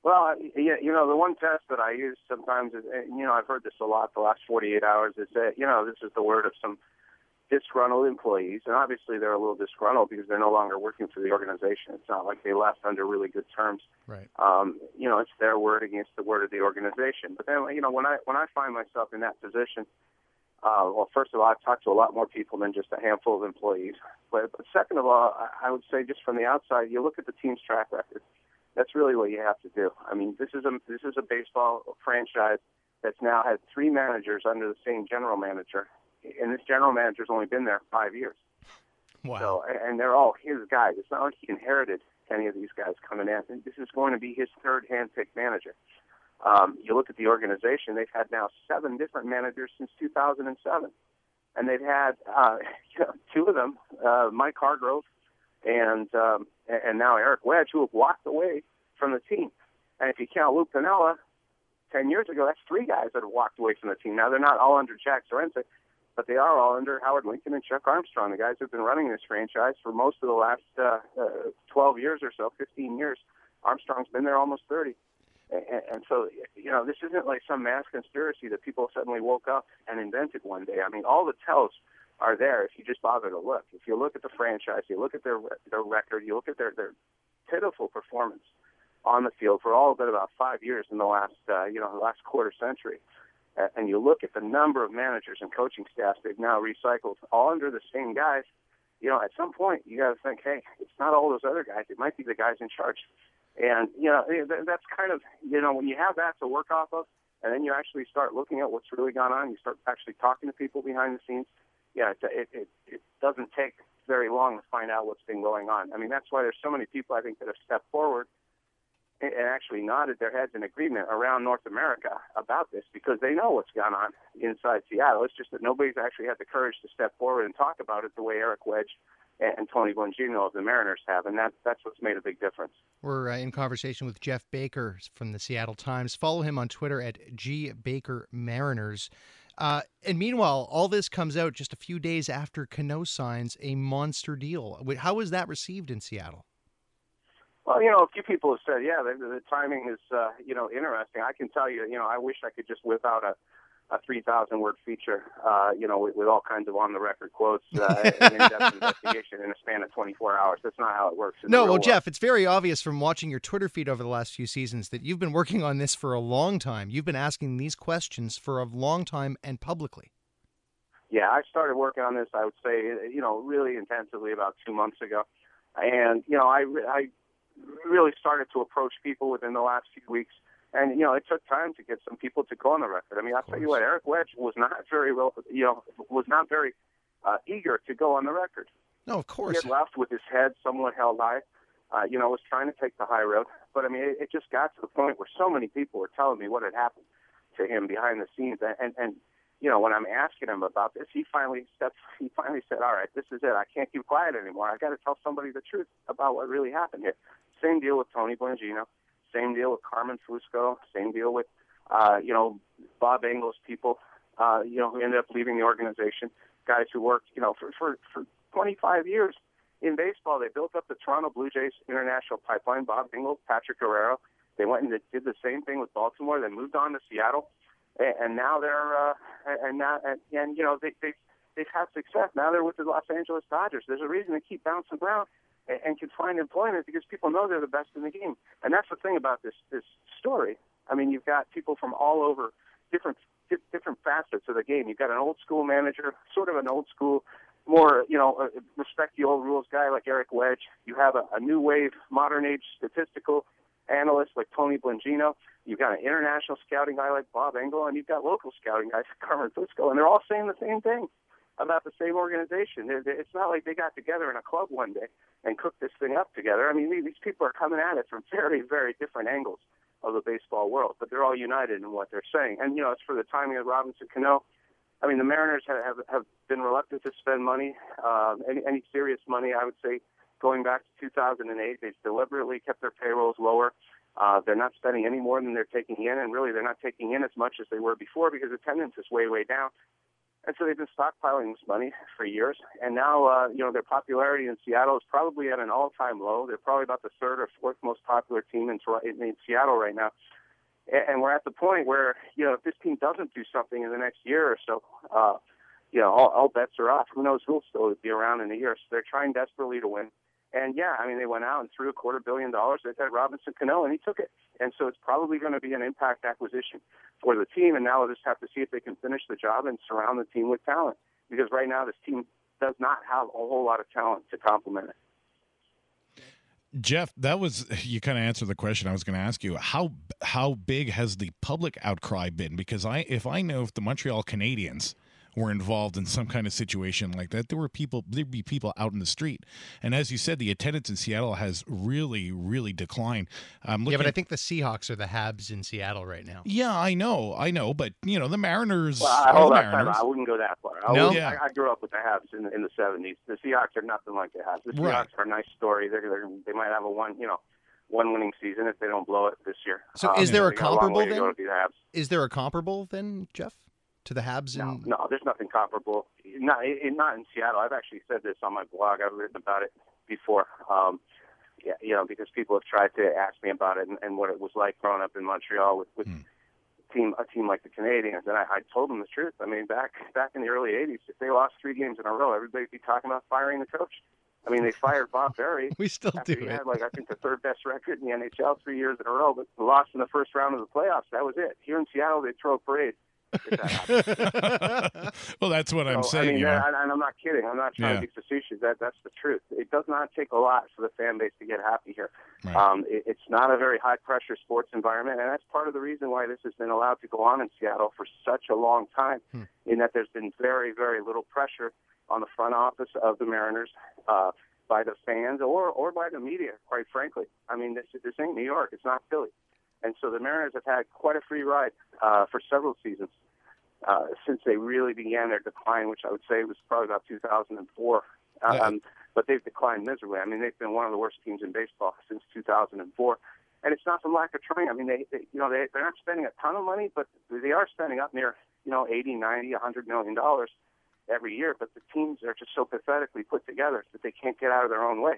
Well, yeah, you know, the one test that I use sometimes is, you know, I've heard this a lot the last 48 hours, is that, you know, this is the word of some disgruntled employees, and obviously they're a little disgruntled because they're no longer working for the organization. It's not like they left under really good terms. Right. Um, you know, it's their word against the word of the organization. But then, you know, when I when I find myself in that position, uh, well, first of all, I've talked to a lot more people than just a handful of employees. But, but second of all, I, would say just from the outside, you look at the team's track record. That's really what you have to do. I mean, this is a this is a baseball franchise that's now had three managers under the same general manager, and this general manager's only been there five years. Wow. So, and they're all his guys. It's not like he inherited any of these guys coming in. And This is going to be his third hand-picked manager. Um, you look at the organization; they've had now seven different managers since 2007, and they've had uh, [LAUGHS] you know, two of them, uh, Mike Hargrove and um, and now Eric Wedge, who have walked away from the team. And if you count Lou Piniella, ten years ago, that's three guys that have walked away from the team. Now they're not all under Jack Zduriencik, but they are all under Howard Lincoln and Chuck Armstrong, the guys who've been running this franchise for most of the last uh, uh, 12 years or so, 15 years. Armstrong's been there almost 30. And, and so, you know, this isn't like some mass conspiracy that people suddenly woke up and invented one day. I mean, all the tells are there if you just bother to look. If you look at the franchise, you look at their their record, you look at their their pitiful performance on the field for all but about five years in the last uh, you know the last quarter century, Uh, and you look at the number of managers and coaching staffs they've now recycled, all under the same guys. You know, at some point you got to think, hey, it's not all those other guys; it might be the guys in charge. And you know, that's kind of you know when you have that to work off of, and then you actually start looking at what's really gone on. You start actually talking to people behind the scenes. Yeah, it it it, it doesn't take very long to find out what's been going on. I mean, that's why there's so many people I think that have stepped forward and actually nodded their heads in agreement around North America about this because they know what's gone on inside Seattle. It's just that nobody's actually had the courage to step forward and talk about it the way Eric Wedge and Tony Blengino of the Mariners have, and that's that's what's made a big difference. We're uh, in conversation with Geoff Baker from the Seattle Times. Follow him on Twitter at G Baker Mariners. Uh, and meanwhile, all this comes out just a few days after Cano signs a monster deal. How was that received in Seattle? Well, you know, a few people have said, yeah, the, the timing is, uh, you know, interesting. I can tell you, you know, I wish I could just whip out a, a 3,000 word feature, uh, you know, with, with all kinds of on the record quotes, uh, [LAUGHS] and in-depth investigation in a span of 24 hours. That's not how it works. No, well, world. Geoff, it's very obvious from watching your Twitter feed over the last few seasons that you've been working on this for a long time. You've been asking these questions for a long time and publicly. Yeah, I started working on this. I would say, you know, really intensively about two months ago, and you know, I I really started to approach people within the last few weeks, and you know, it took time to get some people to go on the record. I mean, I'll tell you what, Eric Wedge was not very well, you know, was not very uh, eager to go on the record. No, of He course. had left with his head somewhat held high. Uh, you know, was trying to take the high road, but I mean, it, it just got to the point where so many people were telling me what had happened to him behind the scenes, and, and you know, when I'm asking him about this, he finally stepped. He finally said, "All right, this is it. I can't keep quiet anymore. I got to tell somebody the truth about what really happened here." Same deal with Tony Blengino. Same deal with Carmen Fusco. Same deal with, uh, you know, Bob Engle's people. Uh, you know, who ended up leaving the organization. Guys who worked, you know, for for for 25 years in baseball. They built up the Toronto Blue Jays international pipeline. Bob Engle, Patrick Guerrero. They went and did the same thing with Baltimore. Then moved on to Seattle, and, now they're uh, and now and, and you know they they they've had success. Now they're with the Los Angeles Dodgers. There's a reason they keep bouncing around and, and can find employment because people know they're the best in the game. And that's the thing about this this story. I mean, you've got people from all over different di- different facets of the game. You've got an old school manager, sort of an old school, more you know, uh, respect the old rules guy like Eric Wedge. You have a, a new wave, modern age statistical analyst like Tony Blengino. You've got an international scouting guy like Bob Engle, and you've got local scouting guys like [LAUGHS] Carmen Fusco, and they're all saying the same thing about the same organization. It's not like they got together in a club one day and cooked this thing up together. I mean, these people are coming at it from [LAUGHS] very, very different angles of the baseball world, but they're all united in what they're saying. And you know, as for the timing of Robinson Cano, I mean, the Mariners have have, have been reluctant to spend money, uh, any, any serious money. I would say, going back to 2008, they've deliberately kept their payrolls lower. Uh, they're not spending any more than they're taking in, and really, they're not taking in as much as they were before because attendance is way, way down. And so they've been stockpiling this money for years, and now uh, you know their popularity in Seattle is probably at an all-time low. They're probably about the third or fourth most popular team in, in, Seattle right now, and we're at the point where you know if this team doesn't do something in the next year or so, uh, you know all, all bets are off. Who knows who'll still be around in a year? So they're trying desperately to win. And yeah, I mean, they went out and threw a quarter billion dollars at that Robinson Cano, and he took it. And so it's probably going to be an impact acquisition for the team. And now we'll just have to see if they can finish the job and surround the team with talent. Because right now, this team does not have a whole lot of talent to complement it. Geoff, that was you kind of answered the question I was going to ask you. How how big has the public outcry been? Because I if I know if the Montreal Canadiens were involved in some kind of situation like that, there were people there'd be people out in the street. And as you said, the attendance in Seattle has really really declined. Um, Yeah, but I think the Seahawks are the Habs in Seattle right now. yeah, I know, I know, but you know the Mariners. Well, I, are hold the on, Mariners. I wouldn't go that far. I, No? wouldn't- Yeah. I, I grew up with the Habs in, in the '70s. The Seahawks are nothing like the Habs. The Seahawks Right. are a nice story. They're, they're, they might have a one, you know, one winning season if they don't blow it this year. So Um, is there a they got long comparable way to go then? to be the Is there a comparable then, Geoff, to the Habs? No, in... no, there's nothing comparable. Not, in, not in Seattle. I've actually said this on my blog. I've written about it before. Um, yeah, you know, because people have tried to ask me about it and, and what it was like growing up in Montreal with, with team a team like the Canadiens, and I, I told them the truth. I mean, back back in the early '80s, if they lost three games in a row, everybody'd be talking about firing the coach. I mean, they fired Bob Berry. [LAUGHS] We still do he it. had like I think the third best record in the NHL three years in a row, but lost in the first round of the playoffs. That was it. Here in Seattle, they throw a parade. That [LAUGHS] well, that's what I'm saying. I mean, that- and, I'm not kidding. I'm not trying Yeah. to be facetious. That that's the truth. It does not take a lot for the fan base to get happy here. Right. Um, it, it's not a very high pressure sports environment, and that's part of the reason why this has been allowed to go on in Seattle for such a long time. In that there's been very very little pressure on the front office of the Mariners. Uh, by the fans or or by the media, quite frankly. I mean, this this ain't New York. It's not Philly, and so the Mariners have had quite a free ride uh, for several seasons uh, since they really began their decline, which I would say was probably about 2004. Yeah. Um, but they've declined miserably. I mean, they've been one of the worst teams in baseball since 2004. And it's not from lack of trying. I mean, they, they you know, they, they're not spending a ton of money, but they are spending up near, you know, 80, 90, 100 million dollars every year. But the teams are just so pathetically put together that they can't get out of their own way.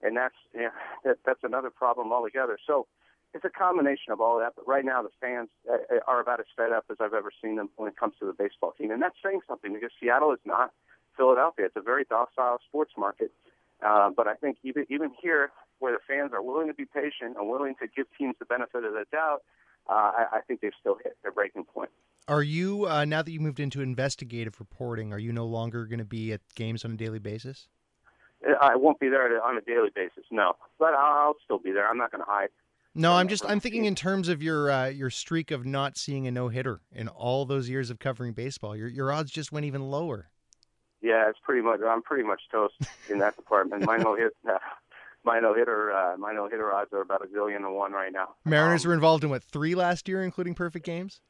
And that's, yeah, that, that's another problem altogether. So, it's a combination of all that, but right now the fans uh, are about as fed up as I've ever seen them when it comes to the baseball team, and that's saying something because Seattle is not Philadelphia. It's a very docile sports market, uh, but I think even even here, where the fans are willing to be patient and willing to give teams the benefit of the doubt, uh, I, I think they've still hit their breaking point. Are you uh, now that you moved into investigative reporting? Are you no longer going to be at games on a daily basis? I won't be there on a daily basis, no, but I'll still be there. I'm not going to hide. No, I'm just I'm thinking in terms of your uh, your streak of not seeing a no hitter in all those years of covering baseball. Your your odds just went even lower. Yeah, it's pretty much. I'm pretty much toast in that department. My no hit, [LAUGHS] uh, my no hitter, uh, my no hitter odds are about a zillion to one right now. Mariners Um, were involved in what three last year, including perfect games.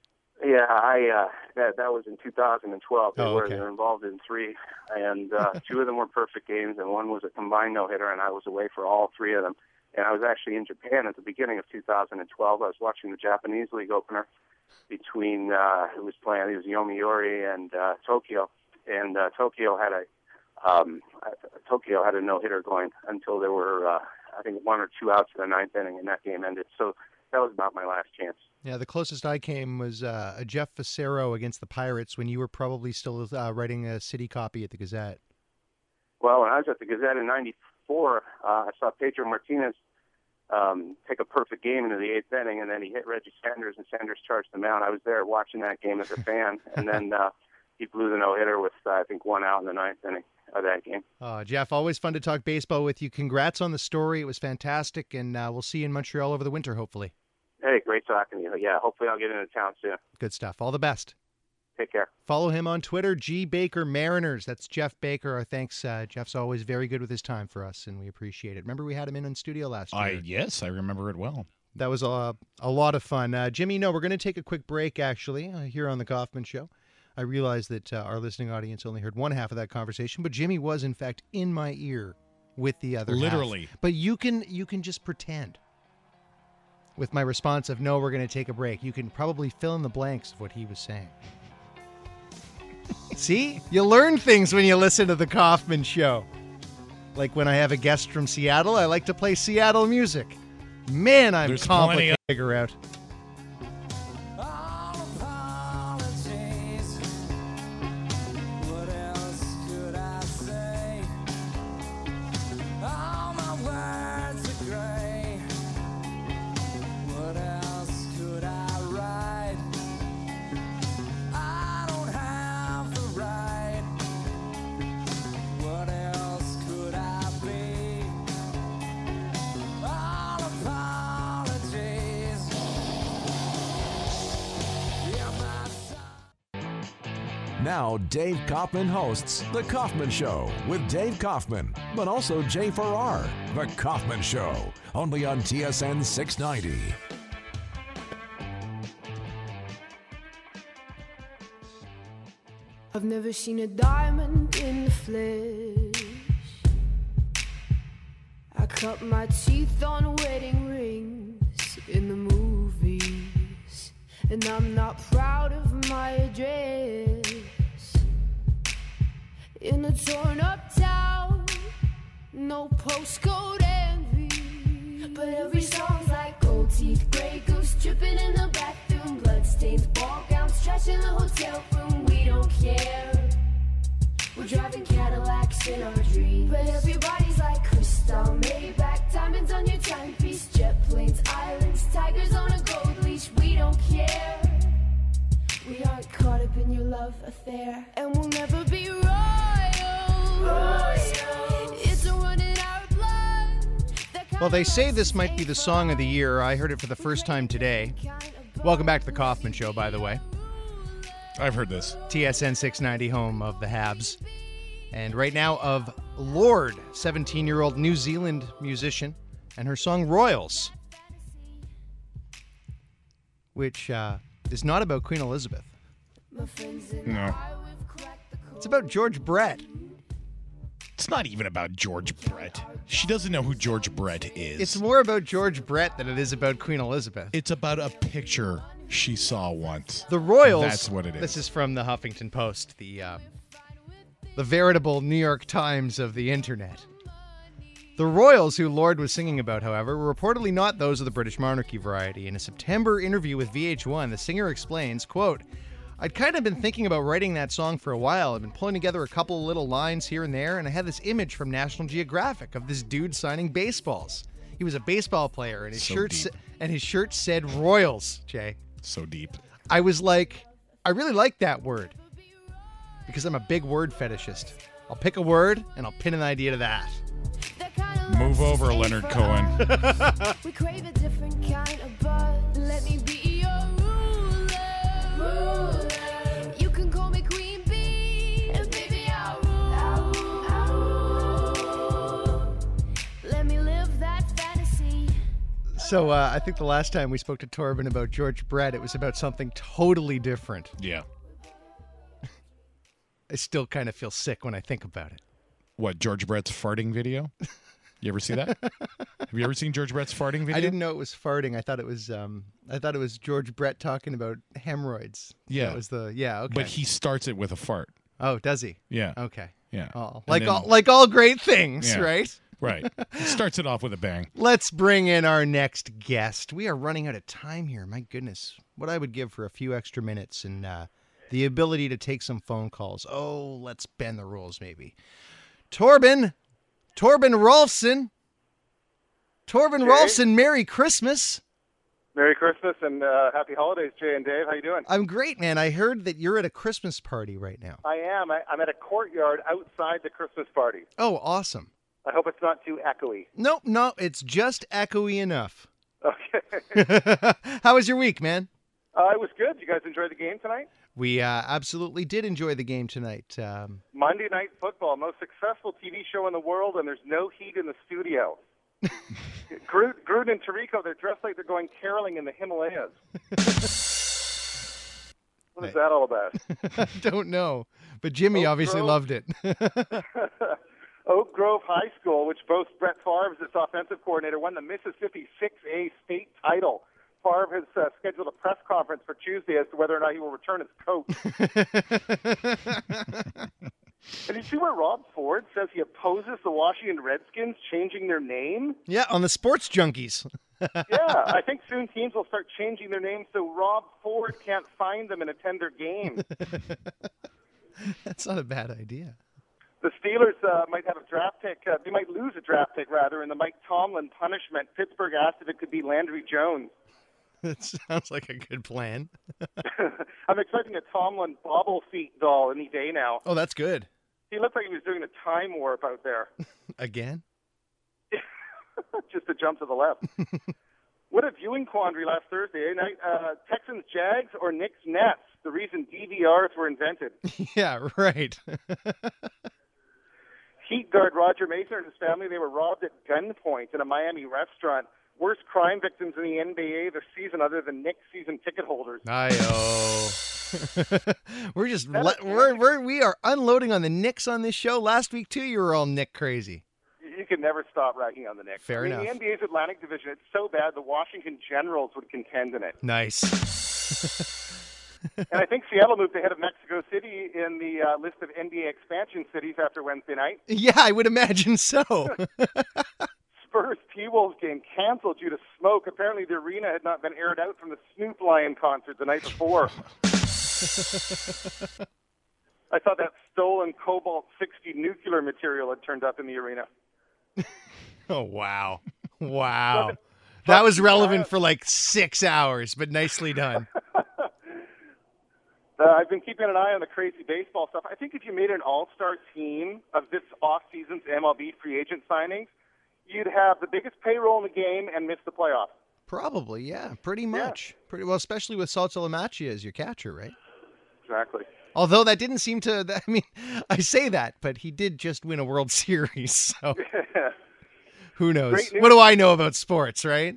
Yeah, I uh, that that was in 2012. They Oh, were okay. they were involved in three, and uh, [LAUGHS] two of them were perfect games, and one was a combined no hitter, and I was away for all three of them. And I was actually in Japan at the beginning of 2012. I was watching the Japanese League opener between uh, who was playing. It was Yomiuri and uh, Tokyo, and uh, Tokyo had a um, Tokyo had a no hitter going until there were uh, I think one or two outs in the ninth inning, and that game ended. So that was about my last chance. Yeah, the closest I came was uh, a Jeff Fassero against the Pirates when you were probably still uh, writing a city copy at the Gazette. Well, when I was at the Gazette in '94, uh, I saw Pedro Martinez um, take a perfect game into the eighth inning, and then he hit Reggie Sanders, and Sanders charged him out. I was there watching that game as a fan, [LAUGHS] and then uh, he blew the no hitter with uh, I think one out in the ninth inning of that game. Uh, Geoff, always fun to talk baseball with you. Congrats on the story. It was fantastic, and uh, we'll see you in Montreal over the winter, hopefully. Hey, great talking to you. Yeah, hopefully I'll get into town soon. Good stuff. All the best. Take care. Follow him on Twitter, G Baker Mariners. That's Geoff Baker. Our thanks. Uh, Geoff's always very good with his time for us, and we appreciate it. Remember, we had him in in studio last year. I yes, I remember it well. That was a, a lot of fun. Uh, Jimmy, no, we're going to take a quick break, actually, uh, here on The Kaufman Show. I realize that uh, our listening audience only heard one half of that conversation, but Jimmy was, in fact, in my ear with the other half. Literally. But you can you can just pretend. With my response of no, we're going to take a break, you can probably fill in the blanks of what he was saying. See, you learn things when you listen to The Kaufman Show. Like when I have a guest from Seattle, I like to play Seattle music. Man, I'm There's complicated to figure out. Dave Kaufman hosts The Kaufman Show with Dave Kaufman, but also Jay Farrar. The Kaufman Show, only on TSN 690. I've never seen a diamond in the flesh. I cut my teeth on wedding rings in the movies, and I'm not proud of my address. In a torn up town, no postcode envy. But every song's like gold teeth, gray goose dripping in the bathroom, bloodstains, ball gowns, trash in the hotel room. We don't care. We're driving Cadillacs in our dreams. But everybody's like crystal, Maybach, diamonds on your timepiece, jet planes, islands, tigers on a gold leash. We don't care. We aren't caught up in your love affair, and we'll never Well, they say this might be the song of the year. I heard it for the first time today. Welcome back to the Kaufman Show, by the way. I've heard this. TSN 690, home of the Habs. And right now, of Lorde, 17 year old New Zealand musician, and her song Royals, which uh, is not about Queen Elizabeth. No. It's about George Brett. It's not even about George Brett. She doesn't know who George Brett is. It's more about George Brett than it is about Queen Elizabeth. It's about a picture she saw once. The Royals. That's what it is. This is from the Huffington Post, the uh, the veritable New York Times of the internet. The royals who Lorde was singing about, however, were reportedly not those of the British monarchy variety. In a September interview with VH1, the singer explains, quote, I'd kind of been thinking about writing that song for a while. I've been pulling together a couple of little lines here and there, and I had this image from National Geographic of this dude signing baseballs. He was a baseball player, and his So shirt sa- and his shirt said Royals. Jay, so deep. I was like, I really like that word because I'm a big word fetishist. I'll pick a word and I'll pin an idea to that. Move over, Leonard Cohen. So uh, I think the last time we spoke to Torben about George Brett, it was about something totally different. Yeah. I still kind of feel sick when I think about it. What, George Brett's farting video? You ever see that? Have you ever seen George Brett's farting video? I didn't know it was farting. I thought it was um, I thought it was George Brett talking about hemorrhoids. Yeah. that was the yeah. Okay, But he starts it with a fart. oh, does he? Yeah. Okay. Yeah. Oh, like then- all like all great things, Yeah. right? Right. Starts it off with a bang. [LAUGHS] Let's bring in our next guest. We are running out of time here. My goodness. What I would give for a few extra minutes and uh, the ability to take some phone calls. Oh, let's bend the rules maybe. Torben, Torben Rolfsen. Torben Jay? Rolfsen, Merry Christmas. Merry Christmas and uh, happy holidays, Jay and Dave. How you doing? I'm great, man. I heard that you're at a Christmas party right now. I am. I, I'm at a courtyard outside the Christmas party. Oh, awesome. I hope it's not too echoey. Nope, no, it's just echoey enough. Okay. [LAUGHS] [LAUGHS] How was your week, man? uh, it was good. You guys enjoy the game tonight? We uh, absolutely did enjoy the game tonight. Um, Monday Night Football, most successful TV show in the world, and there's no heat in the studio. [LAUGHS] Gruden, Gruden and Tirico, they're dressed like they're going caroling in the Himalayas. what is that all about? I don't know, but Jimmy Oak obviously Grove. loved it. Oak Grove High School, which boasts Brett Favre as its offensive coordinator, won the Mississippi 6A state title. Favre has uh, scheduled a press conference for Tuesday as to whether or not he will return as coach. [LAUGHS] [LAUGHS] and you see where Rob Ford says he opposes the Washington Redskins changing their name? yeah, on the Sports Junkies. [LAUGHS] Yeah, I think soon teams will start changing their names so Rob Ford can't find them and attend their games. That's not a bad idea. The Steelers uh, might have a draft pick. Uh, they might lose a draft pick, rather, in the Mike Tomlin punishment. Pittsburgh asked if it could be Landry Jones. [LAUGHS] That sounds like a good plan. [LAUGHS] [LAUGHS] I'm expecting a Tomlin bobble feet doll any day now. Oh, that's good. He looked like he was doing a time warp out there, Again? just to jump to the left. what a viewing quandary last Thursday eh? night. Uh, Texans Jags or Knicks Nets. The reason DVRs were invented. yeah, right. Heat guard Roger Mason and his family, they were robbed at gunpoint in a Miami restaurant. Worst crime victims in the NBA this season, other than Knicks season ticket holders. Ayo. [LAUGHS] we're just le- we're, we're we are unloading on the Knicks on this show. Last week too, you were all Nick crazy. You can never stop ragging on the Knicks. Fair I mean, enough. The NBA's Atlantic Division, it's so bad the Washington Generals would contend in it. Nice. [LAUGHS] and I think Seattle moved ahead of Mexico City in the uh, list of NBA expansion cities after Wednesday night. yeah, I would imagine so. [LAUGHS] Spurs T Wolves game canceled due to smoke. Apparently, the arena had not been aired out from the Snoop Lion concert the night before. [LAUGHS] I thought that stolen Cobalt 60 nuclear material had turned up in the arena. [LAUGHS] oh wow. Wow. That was relevant for like six hours, but nicely done. Uh, I've been keeping an eye on the crazy baseball stuff. I think if you made an all-star team of this off-season's MLB free agent signings, you'd have the biggest payroll in the game and miss the playoffs. Probably, yeah, pretty much. Pretty well, especially with Saltalamacchia as your catcher, right? Exactly. Although that didn't seem to. [LAUGHS] I mean, I say that, but he did just win a World [LAUGHS] Series, so [LAUGHS] who knows? What do I know about sports, right?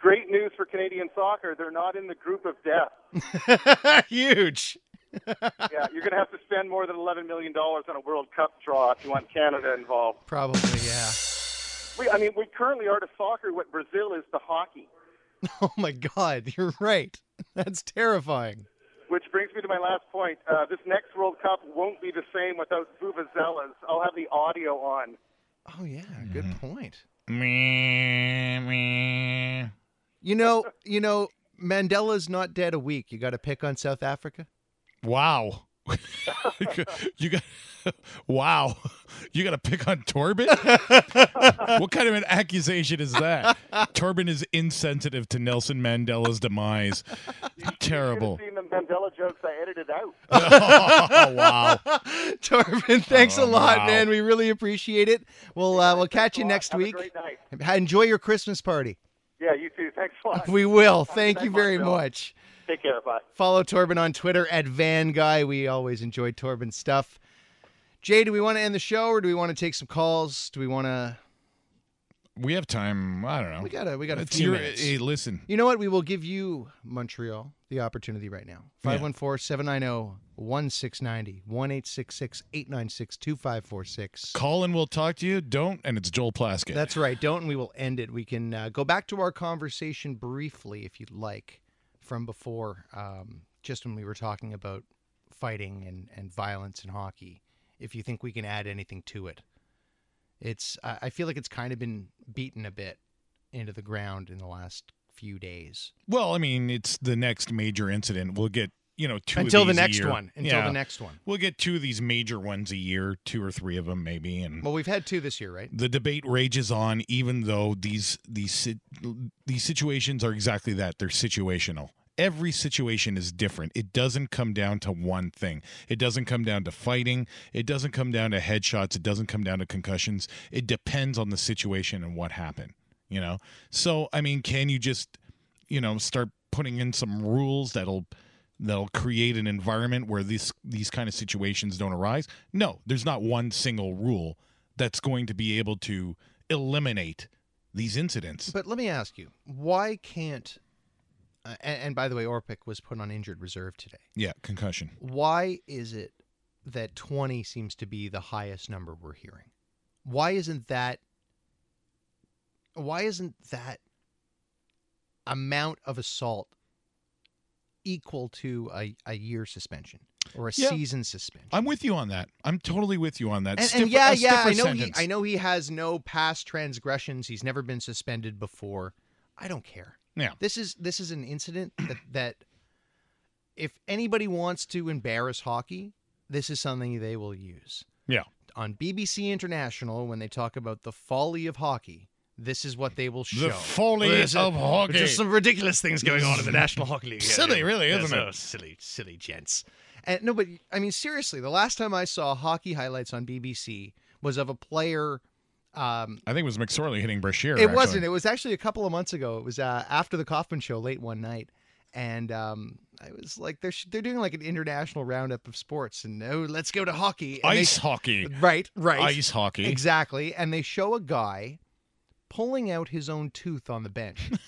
Great news for Canadian soccer. They're not in the group of death. [LAUGHS] Huge. [LAUGHS] yeah, you're going to have to spend more than $11 million on a World Cup draw if you want Canada involved. Probably, yeah. We, I mean, we currently are to soccer what Brazil is to hockey, [LAUGHS] Oh my God, you're right. That's terrifying. which brings me to my last point. Uh, this next World Cup won't be the same without Vuvuzelas. I'll have the audio on. Oh yeah, good point. Meh, meh. You know, you know, Mandela's not dead a week. You got to pick on South Africa. Wow. [LAUGHS] you got wow. You got to pick on Torben? [LAUGHS] what kind of an accusation is that? Torben is insensitive to Nelson Mandela's demise. Terrible. Seen the Mandela jokes I edited out. [LAUGHS] oh, wow. Torben, thanks Oh, a lot, wow. man. We really appreciate it. We'll uh, we'll catch you next Have a week. great night. Enjoy your Christmas party. Yeah, you too. Thanks a lot. We will. Thank you very much. Take care. Bye. Follow Torben on Twitter at Van Guy. We always enjoy Torben's stuff. Jay, do we want to end the show or do we want to take some calls? Do we want to? We have time. I don't know. We got a we got a It's few your- minutes. Hey, listen. You know what? We will give you Montreal the opportunity right now. Yeah. 514-790-1690 1-866-896-2546. Call and we'll talk to you. Don't, and it's Joel Plaskett. That's right. Don't and we will end it. We can uh, go back to our conversation briefly if you'd like from before, um, just when we were talking about fighting and, and violence in hockey. If you think we can add anything to it, It's I feel like it's kind of been beaten a bit into the ground in the last few days. Well, I mean, it's the next major incident. We'll get you know two of Until the next one. Until Yeah. the next one. We'll get two of these major ones a year, two or three of them maybe, and Well, we've had two this year, right? the debate rages on. Even though these these these situations are exactly that, they're situational. Every situation is different. It doesn't come down to one thing. It doesn't come down to fighting. It doesn't come down to headshots. It doesn't come down to concussions. It depends on the situation and what happened. You know. So I mean, can you just you know start putting in some rules that'll that'll create an environment where these these kind of situations don't arise no there's not one single rule that's going to be able to eliminate these incidents But let me ask you, why can't? Uh, and, and by the way, Orpik was put on injured reserve today. yeah concussion Why is it that 20 seems to be the highest number we're hearing? Why isn't that why isn't that amount of assault equal to a, a year suspension or a Yeah. season suspension? i'm with you on that i'm totally with you on that and, and yeah, yeah, I know he. I know he has no past transgressions. He's never been suspended before. I don't care. Yeah. This is this is an incident that [COUGHS] that if anybody wants to embarrass hockey, this is something they will use. yeah On BBC International when they talk about the folly of hockey, this is what they will show. The folly There's a- of hockey. There's some ridiculous things going on in the [LAUGHS] National Hockey League. Silly, really, isn't it? Silly, silly gents. And no, but I mean seriously, the last time I saw hockey highlights on BBC was of a player. Um, i think it was mcsorley hitting brashear it wasn't. It was actually a couple of months ago. It was uh, after the Kaufman show, late one night, and um, I was like, they're they're doing like an international roundup of sports, and oh, let's go to hockey. And they- ice hockey Right, right. ice hockey Exactly. And they show a guy pulling out his own tooth on the bench. [LAUGHS]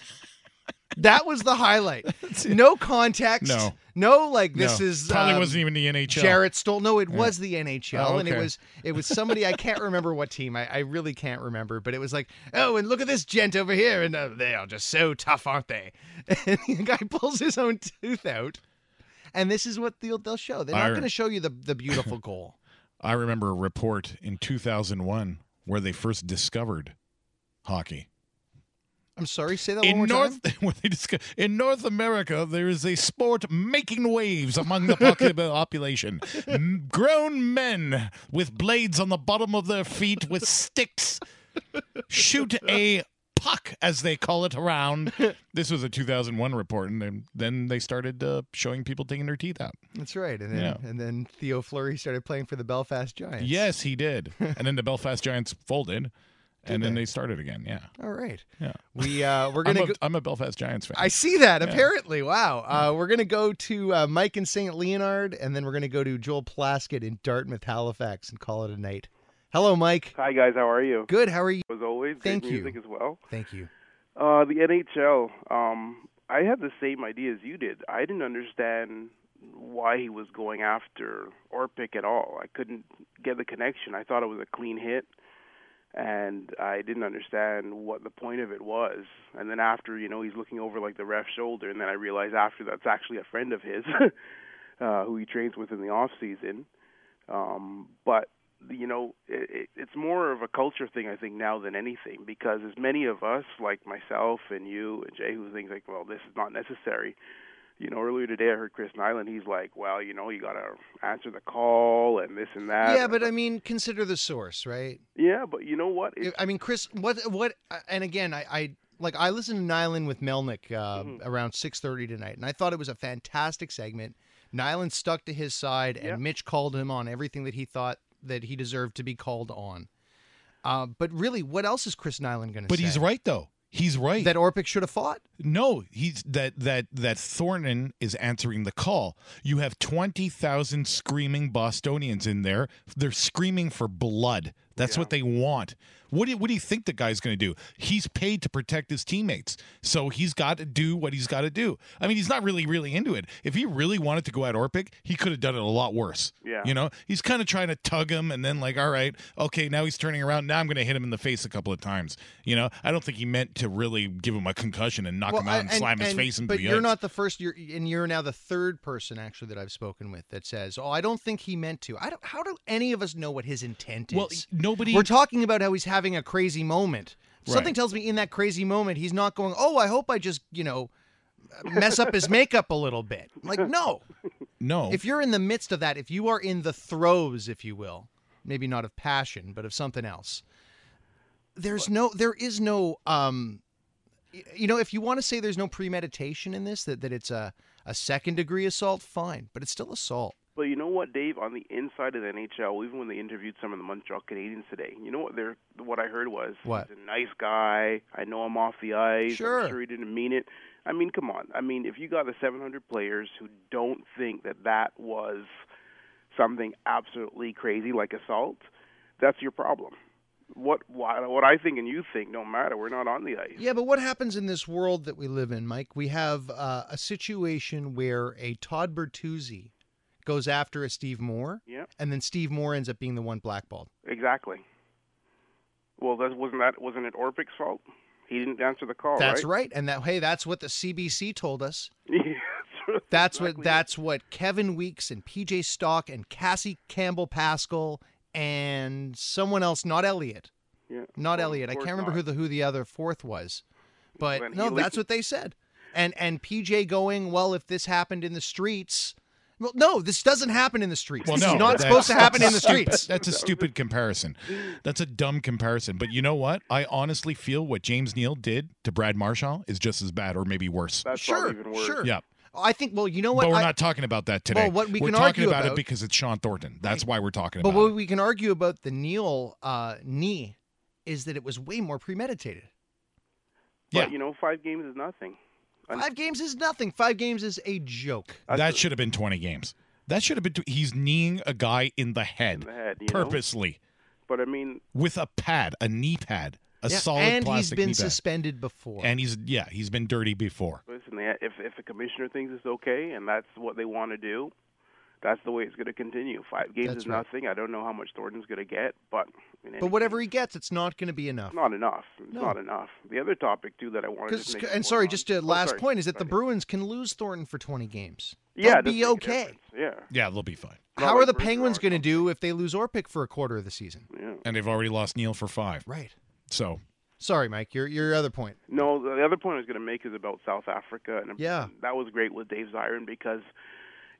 that was the highlight. [LAUGHS] No context. No. No, like this No, is probably um, wasn't even the nhl Jarret Stoll. No, it Yeah. was the NHL, Oh, and it was it was somebody I can't remember what team. I, I really can't remember, but it was like, oh, and look at this gent over here, and uh, they are just so tough, aren't they? [LAUGHS] And the guy pulls his own tooth out, and this is what they'll they'll show. They're not I- going to show you the the beautiful goal. [LAUGHS] i remember a report in 2001 where they first discovered hockey I'm sorry, say that one in more North time. [LAUGHS] when they discuss, in North America, there is a sport making waves among the [LAUGHS] population. Grown men with blades on the bottom of their feet with sticks shoot a puck, as they call it, around. This was a 2001 report, and then, then they started uh, showing people taking their teeth out. That's right. And then Yeah. and then Theo Fleury started playing for the Belfast Giants. Yes, he did. [LAUGHS] and then the Belfast Giants folded, and then they? they started again. Yeah, All right. yeah. We uh we're I'm gonna a, go I'm a Belfast Giants fan. I see that Yeah. apparently. Wow. Uh we're gonna go to uh, Mike in St. Leonard and then we're gonna go to Joel Plaskett in Dartmouth, Halifax and call it a night. Hello, Mike. Hi guys, how are you? Good, how are you? As always, Thank great you. music as well. Thank you. Uh, the NHL. Um, I had the same idea as you did. I didn't understand why he was going after Orpik at all. I couldn't get the connection. I thought it was a clean hit, and I didn't understand what the point of it was. And then after, you know, he's looking over like the ref's shoulder, and then I realized after that's actually a friend of his, [LAUGHS] uh, who he trains with in the off season. Um, but you know, it, it's more of a culture thing, I think, now than anything, because as many of us, like myself and you and Jay, who thinks like, well, this is not necessary. You know, earlier today I heard Chris Nilan. He's like, well, you know, you got to answer the call and this and that. yeah, but I mean consider the source, right? yeah, but you know what? It's, I mean Chris what what and again I, I like I listened to Nilan with Melnick uh, Mm-hmm. around six thirty tonight, and I thought it was a fantastic segment. Nilan stuck to his side, and Yeah. Mitch called him on everything that he thought that he deserved to be called on. Uh, but really, what else is Chris Nilan going to say? but he's right though. He's right. That Orpik should have fought. No, he's that that that Thornton is answering the call. You have twenty thousand screaming Bostonians in there. They're screaming for blood. That's what they want. What do you, what do you think the guy's going to do? He's paid to protect his teammates, so he's got to do what he's got to do. I mean, he's not really really into it. If he really wanted to go at Orpik, he could have done it a lot worse. Yeah. you know, he's kind of trying to tug him, and then like, all right, okay, now he's turning around. Now I'm going to hit him in the face a couple of times. You know, I don't think he meant to really give him a concussion and knock Well, him out and, and- slam his and- face into but you're ice. not the first. You're and you're now the third person actually that I've spoken with that says, "Oh, I don't think he meant to." I don't. How do any of us know what his intent is? Well, nobody- We're talking about how he's having a crazy moment. Something tells me in that crazy moment he's not going. Oh, I hope I just you know mess up his makeup a little bit. Like no, no. If you're in the midst of that, if you are in the throes, if you will, maybe not of passion, but of something else, there's no, there is no, um, you know, if you want to say there's no premeditation in this, that, that it's a, a second degree assault, fine, but it's still assault. But you know what, Dave? On the inside of the NHL, even when they interviewed some of the Montreal Canadiens today, you know what? They're what I heard was What? he's a nice guy. I know I'm off the ice. Sure. I'm sure he didn't mean it. I mean, come on. I mean, if you got the 700 players who don't think that that was something absolutely crazy like assault, that's your problem. What why, what I think and you think don't matter. We're not on the ice. Yeah, but what happens in this world that we live in, Mike? We have uh, a situation where a Todd Bertuzzi goes after a Steve Moore, Yeah. and then Steve Moore ends up being the one blackballed. Exactly. Well, that wasn't that wasn't it Orpik's fault? He didn't answer the call. That's right. right. And that hey, that's what the CBC told us. [LAUGHS] That's what that's what Kevin Weekes and PJ Stock and Cassie Campbell Pascall and someone else, not Elliotte. Yeah. Not Well, Elliotte. I can't remember not. who the who the other fourth was. But no, that's what they said. And and PJ going, well, if this happened in the streets, well, no, this doesn't happen in the streets. Well, this no, is not supposed to happen in the that's stupid. streets. That's a stupid comparison. That's a dumb comparison. But you know what? I honestly feel what James Neal did to Brad Marchand is just as bad, or maybe worse. That's Sure, even worse. sure. Yeah. I think. Well, you know what? But we're I- not talking about that today. Well, what we we're can talking argue about, about- it because it's Shawn Thornton. That's why we're talking But about what it. we can argue about the Neal uh, knee is that it was way more premeditated. But you know, five games is nothing. Five games is nothing. Five games is a joke. That should have been 20 games. That should have been. He's kneeing a guy in the head, the head, you know? purposely But I mean, with a pad, a knee pad, a Yeah, solid and he's been knee pad. suspended before. And he's yeah, he's been dirty before. listen, if if the commissioner thinks it's okay and that's what they want to do, that's the way it's going to continue. Five games That's is right. nothing. I don't know how much Thornton's going to get, but but whatever he gets, it's not going to be enough. Not enough. It's No. not enough. The other topic too that I wanted to make and sorry, on- just a Oh, last sorry. point is that the Bruins can lose Thornton for 20 games. Yeah, They'll be doesn't make a okay. Yeah. Yeah, they'll be fine. How are the Penguins going to do if they lose Orpik for a quarter of the season? Yeah. And they've already lost Neal for five. Right. So Sorry, Mike. Your your other point. No, the other point I was going to make is about South Africa, and Yeah. that was great with Dave Zirin because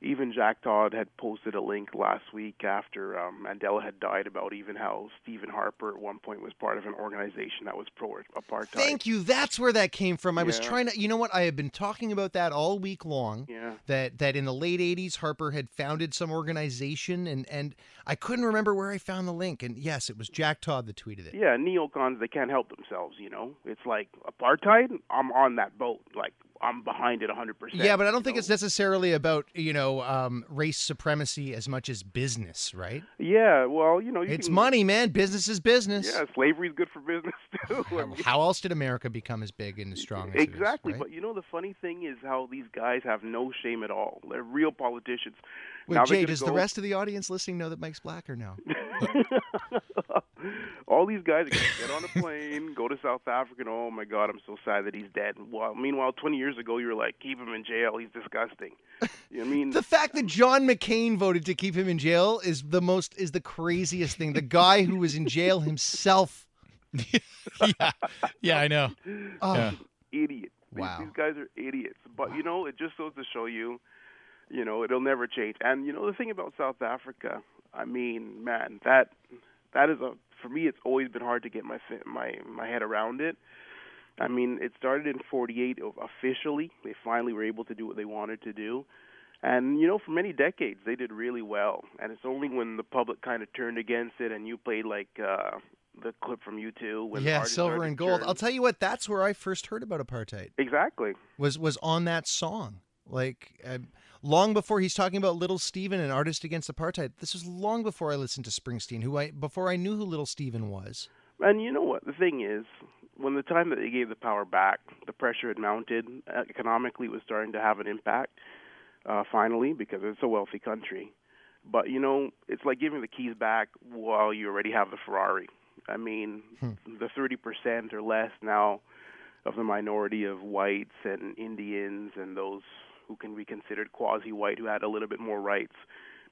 even Jack Todd had posted a link last week after um, Mandela had died about even how Stephen Harper at one point was part of an organization that was pro apartheid. Thank you. That's where that came from. I was trying to. You know what? I have been talking about that all week long. Yeah. That that in the late '80s, Harper had founded some organization, and and I couldn't remember where I found the link. And yes, it was Jack Todd that tweeted it. Yeah, neocons they can't help themselves. You know, it's like apartheid. I'm on that boat. Like I'm behind it 100. percent Yeah, but I don't think it's necessarily about you know um, race supremacy as much as business, right? Yeah, well, you know, you It's can- money, man. Business is business. Yeah, slavery's good for business [LAUGHS] too. I mean- How else did America become as big and as strong as it is, Exactly, right? but you know the funny thing is how these guys have no shame at all. They're real politicians. Wait, Now Jay, gonna does the rest of the audience listening know that Mike's black or no? [LAUGHS] all these guys are gonna get on a plane, go to South Africa, and oh my God, I'm so sad that he's dead. Well, meanwhile, 20 years ago, you were like, keep him in jail. He's disgusting. You know I mean? [LAUGHS] The fact that John McCain voted to keep him in jail is the most is the craziest thing. The guy who was in jail himself. [LAUGHS] yeah, yeah, I know. Oh. Yeah. idiot. These, Wow. these guys are idiots. But you know, it just goes to show you, you know, it'll never change. And you know, the thing about South Africa, I mean, man, that that is a for me. It's always been hard to get my my my head around it. I mean, it started in '48 officially. They finally were able to do what they wanted to do. And you know, for many decades they did really well. And it's only when the public kind of turned against it, and you played like uh the clip from U2 when yeah, silver and gold. turn- I'll tell you what. That's where I first heard about apartheid. Exactly. Was was on that song. Like uh, long before he's talking about Little Steven and Artist Against Apartheid. This was long before I listened to Springsteen. Who I before I knew who Little Steven was. And you know what? The thing is, when the time that they gave the power back, the pressure had mounted. uh, Economically, it was starting to have an impact. Uh, finally, because it's a wealthy country. But you know, it's like giving the keys back while you already have the Ferrari. I mean, the thirty percent or less now of the minority of whites and Indians and those who can be considered quasi-white who had a little bit more rights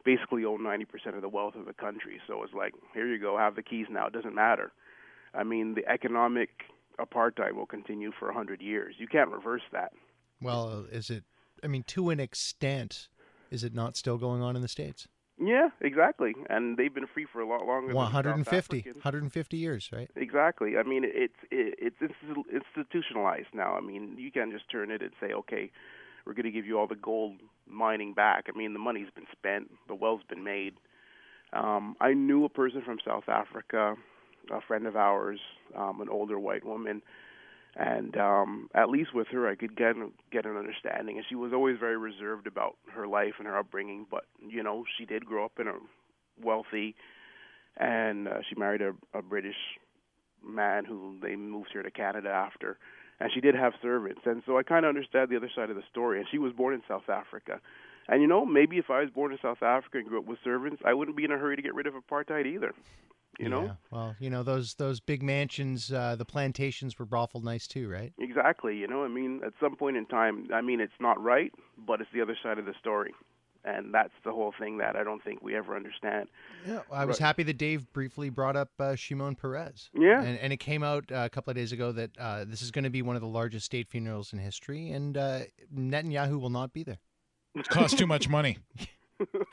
basically own 90% of the wealth of the country. So it's like, here you go, have the keys now. It doesn't matter. I mean, the economic apartheid will continue for a 100 years. You can't reverse that. Well, is it? I mean, to an extent, is it not still going on in the states? Yeah, exactly. And they've been free for a lot longer than South 150, Africans. 150 years, right? Exactly. I mean, it's it, it's institutionalized now. I mean, you can't just turn it and say, okay, we're going to give you all the gold mining back. I mean, the money's been spent, the wealth's been made. Um, I knew a person from South Africa, a friend of ours, um, an older white woman, and um, at least with her, I could get get an understanding. And she was always very reserved about her life and her upbringing, but you know, she did grow up in a wealthy, and uh, she married a, a British man who they moved here to Canada after, and she did have servants, and so I kind of understand the other side of the story. And she was born in South Africa, and you know, maybe if I was born in South Africa and grew up with servants, I wouldn't be in a hurry to get rid of apartheid either. You know. Yeah. Well, you know those those big mansions, uh, the plantations were awful nice too, right? Exactly. You know, I mean, at some point in time, I mean, it's not right, but it's the other side of the story, and that's the whole thing that I don't think we ever understand. Yeah, I was Right. happy that Dave briefly brought up uh, Shimon Peres. Yeah. and, and it came out uh, a couple of days ago that uh, this is going to be one of the largest state funerals in history, and uh, Netanyahu will not be there. It costs too much money. [LAUGHS]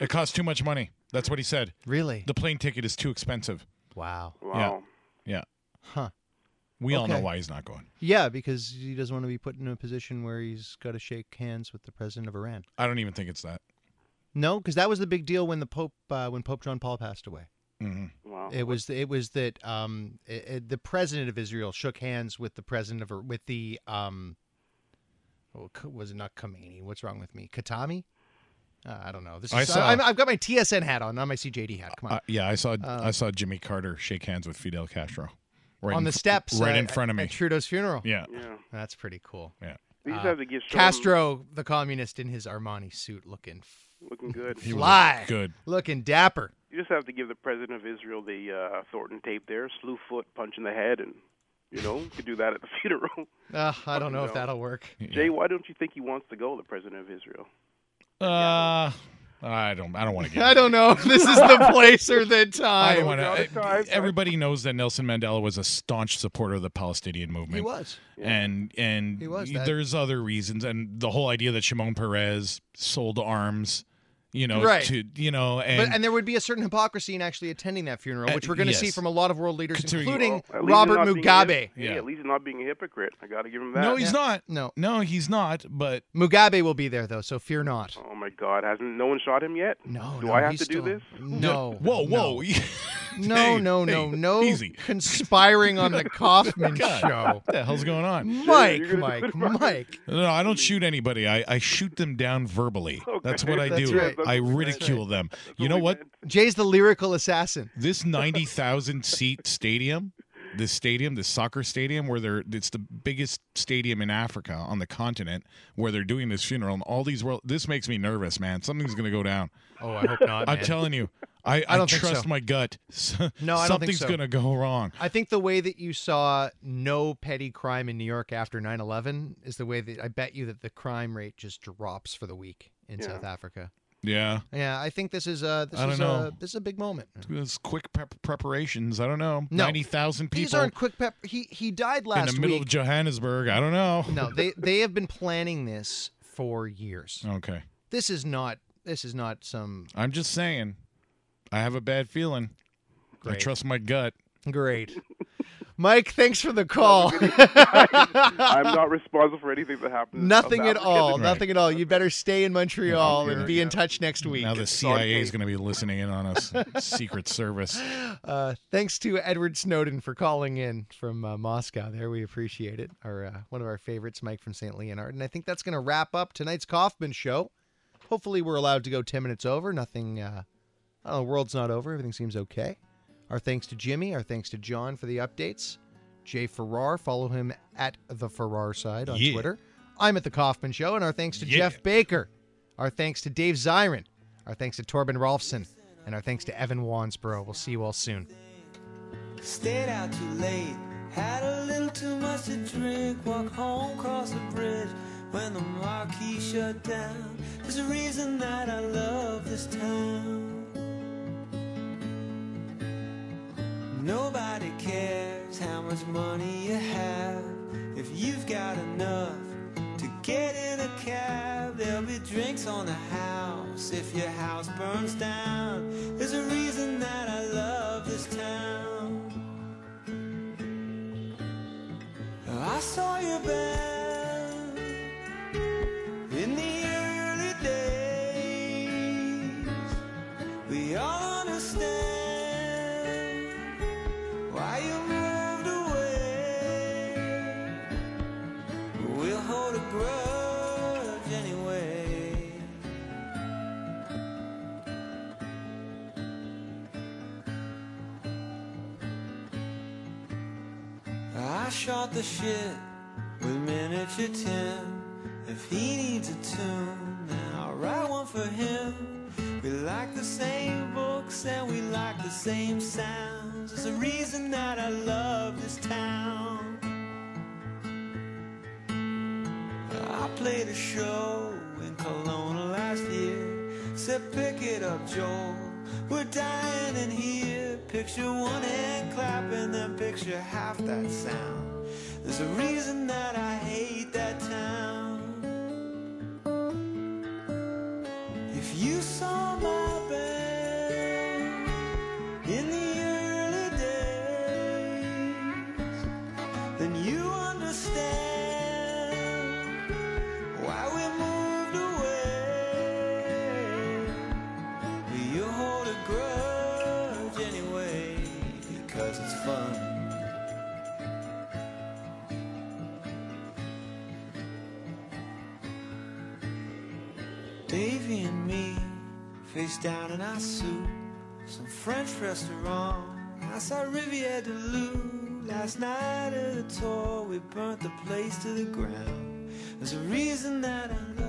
It costs too much money. That's what he said. Really? The plane ticket is too expensive. Wow. Wow. Yeah. Yeah. Huh. We all know why he's not going. Yeah, because he doesn't want to be put in a position where he's got to shake hands with the president of Iran. I don't even think it's that. No, because that was the big deal when the Pope uh, when Pope John Paul passed away. Mm-hmm. Wow. It was it was that um, it, it- the president of Israel shook hands with the president of with the um, oh, was it not Khomeini? What's wrong with me? Khatami? Uh, I don't know. This I is, saw- I'm, I've got my TSN hat on, not my CJAD hat. Come on. Uh, yeah, I saw I saw Jimmy Carter shake hands with Fidel Castro. Right on in the fr- steps, right uh, in front of me. at Trudeau's funeral. Yeah. Yeah. That's pretty cool. Yeah. We just Uh, have to give show 'em- Castro, the communist, in his Armani suit, looking f- looking good. He was fly, good. looking dapper. You just have to give the president of Israel the uh, Thornton tape there, slew foot, punch in the head, and you know, you could do that at the [LAUGHS] funeral. Uh, I don't know if that'll work. Jay, why don't you think he wants to go, the president of Israel? Uh, I don't. I don't want to get. [LAUGHS] I don't know if [LAUGHS] this is the place or the I time. don't want All the time. to. Everybody knows that Nelson Mandela was a staunch supporter of the Palestinian movement. He was. and and He was that. there's other reasons, and the whole idea that Shimon Peres sold arms, you know, Right. to you know, and, but and there would be a certain hypocrisy in actually attending that funeral, Uh, which we're going to see from a lot of world leaders, Considering- including Well, Robert he's a Mugabe. hip- Yeah. At least he's not being a hypocrite. I got to give him that. no, he's Yeah. not. No, No, he's not. But Mugabe will be there though, so fear not. Oh my God! Hasn't no one shot him yet? No, Do no, I have he's to do this? No. whoa, whoa, No, [LAUGHS] [LAUGHS] Hey, no, hey, no, no easy. conspiring on the [LAUGHS] Kaufman God, show. what the hell's going on? Mike, you're Mike. [LAUGHS] Mike. No, no, I don't shoot anybody. I, I shoot them down verbally. Okay, That's what I that's do. right. I what we meant. ridicule them. You know what? meant. Jay's the lyrical assassin. This ninety thousand seat stadium, this stadium, this soccer stadium, where they're it's the biggest stadium in Africa on the continent, where they're doing this funeral, and all these world. This makes me nervous, man. Something's gonna go down. Oh, I hope not. I'm man. telling you. I, I don't think trust so. my gut. [LAUGHS] No, I don't think so. Something's gonna go wrong. I think the way that you saw no petty crime in New York after 9/11 is the way that I bet you that the crime rate just drops for the week in Yeah. South Africa. Yeah, Yeah, I think this is a this I don't is know. a this is a big moment. it's quick prep preparations. I don't know. No. Ninety thousand people These aren't quick pep. He he died last week. in the middle week. of Johannesburg. I don't know. no, [LAUGHS] they they have been planning this for years. Okay, This is not this is not some I'm just saying. I have a bad feeling. I trust my gut. great. [LAUGHS] Mike, thanks for the call. [LAUGHS] I'm not responsible for anything that happens. Nothing at Africa. all. Right. Nothing at all. You better stay in Montreal and Okay. be in touch next week. Now the CIA is going to be listening in on us. Secret Service. [LAUGHS] Uh, thanks to Edward Snowden for calling in from uh, Moscow. There, we appreciate it. Our uh, one of our favorites, Mike from St. Leonard, and I think that's going to wrap up tonight's Kaufman show. Hopefully, we're allowed to go ten minutes over. Nothing. Uh, oh, the world's not over. Everything seems okay. Our thanks to Jimmy. Our thanks to John for the updates. Jay Farrar, follow him at the Farrar side on Yeah. Twitter. I'm at the Kaufman Show, and our thanks to Yeah. Geoff Baker. Our thanks to Dave Zirin. Our thanks to Torben Rolfsen. And our thanks to Evan Wansborough. We'll see you all soon. Stayed out too late, had a little too much to drink. Walk home, cross the bridge when the marquee shut down. There's a reason that I love this town. Nobody cares how much money you have. If you've got enough to get in a cab, there'll be drinks on the house. If your house burns down, there's a reason that I love this town. I saw you band shot the shit with miniature Tim. If he needs a tune, then I'll write one for him. We like the same books and we like the same sounds. There's a reason that I love this town. I played a show in Kelowna last year. Said, pick it up, Joel. We're dying in here. Picture one hand clapping, then picture half that sound. There's a reason that I soup, some French restaurant I saw Rivière-du-Loup. Last night at a tour, we burnt the place to the ground. There's a reason that I love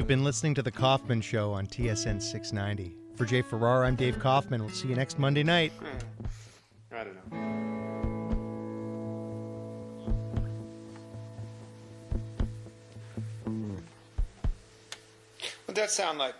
You've been listening to The Kaufman Show on TSN 690. For Jay Farrar, I'm Dave Kaufman. We'll see you next Monday night. Hmm. I don't know. Hmm. What'd that sound like?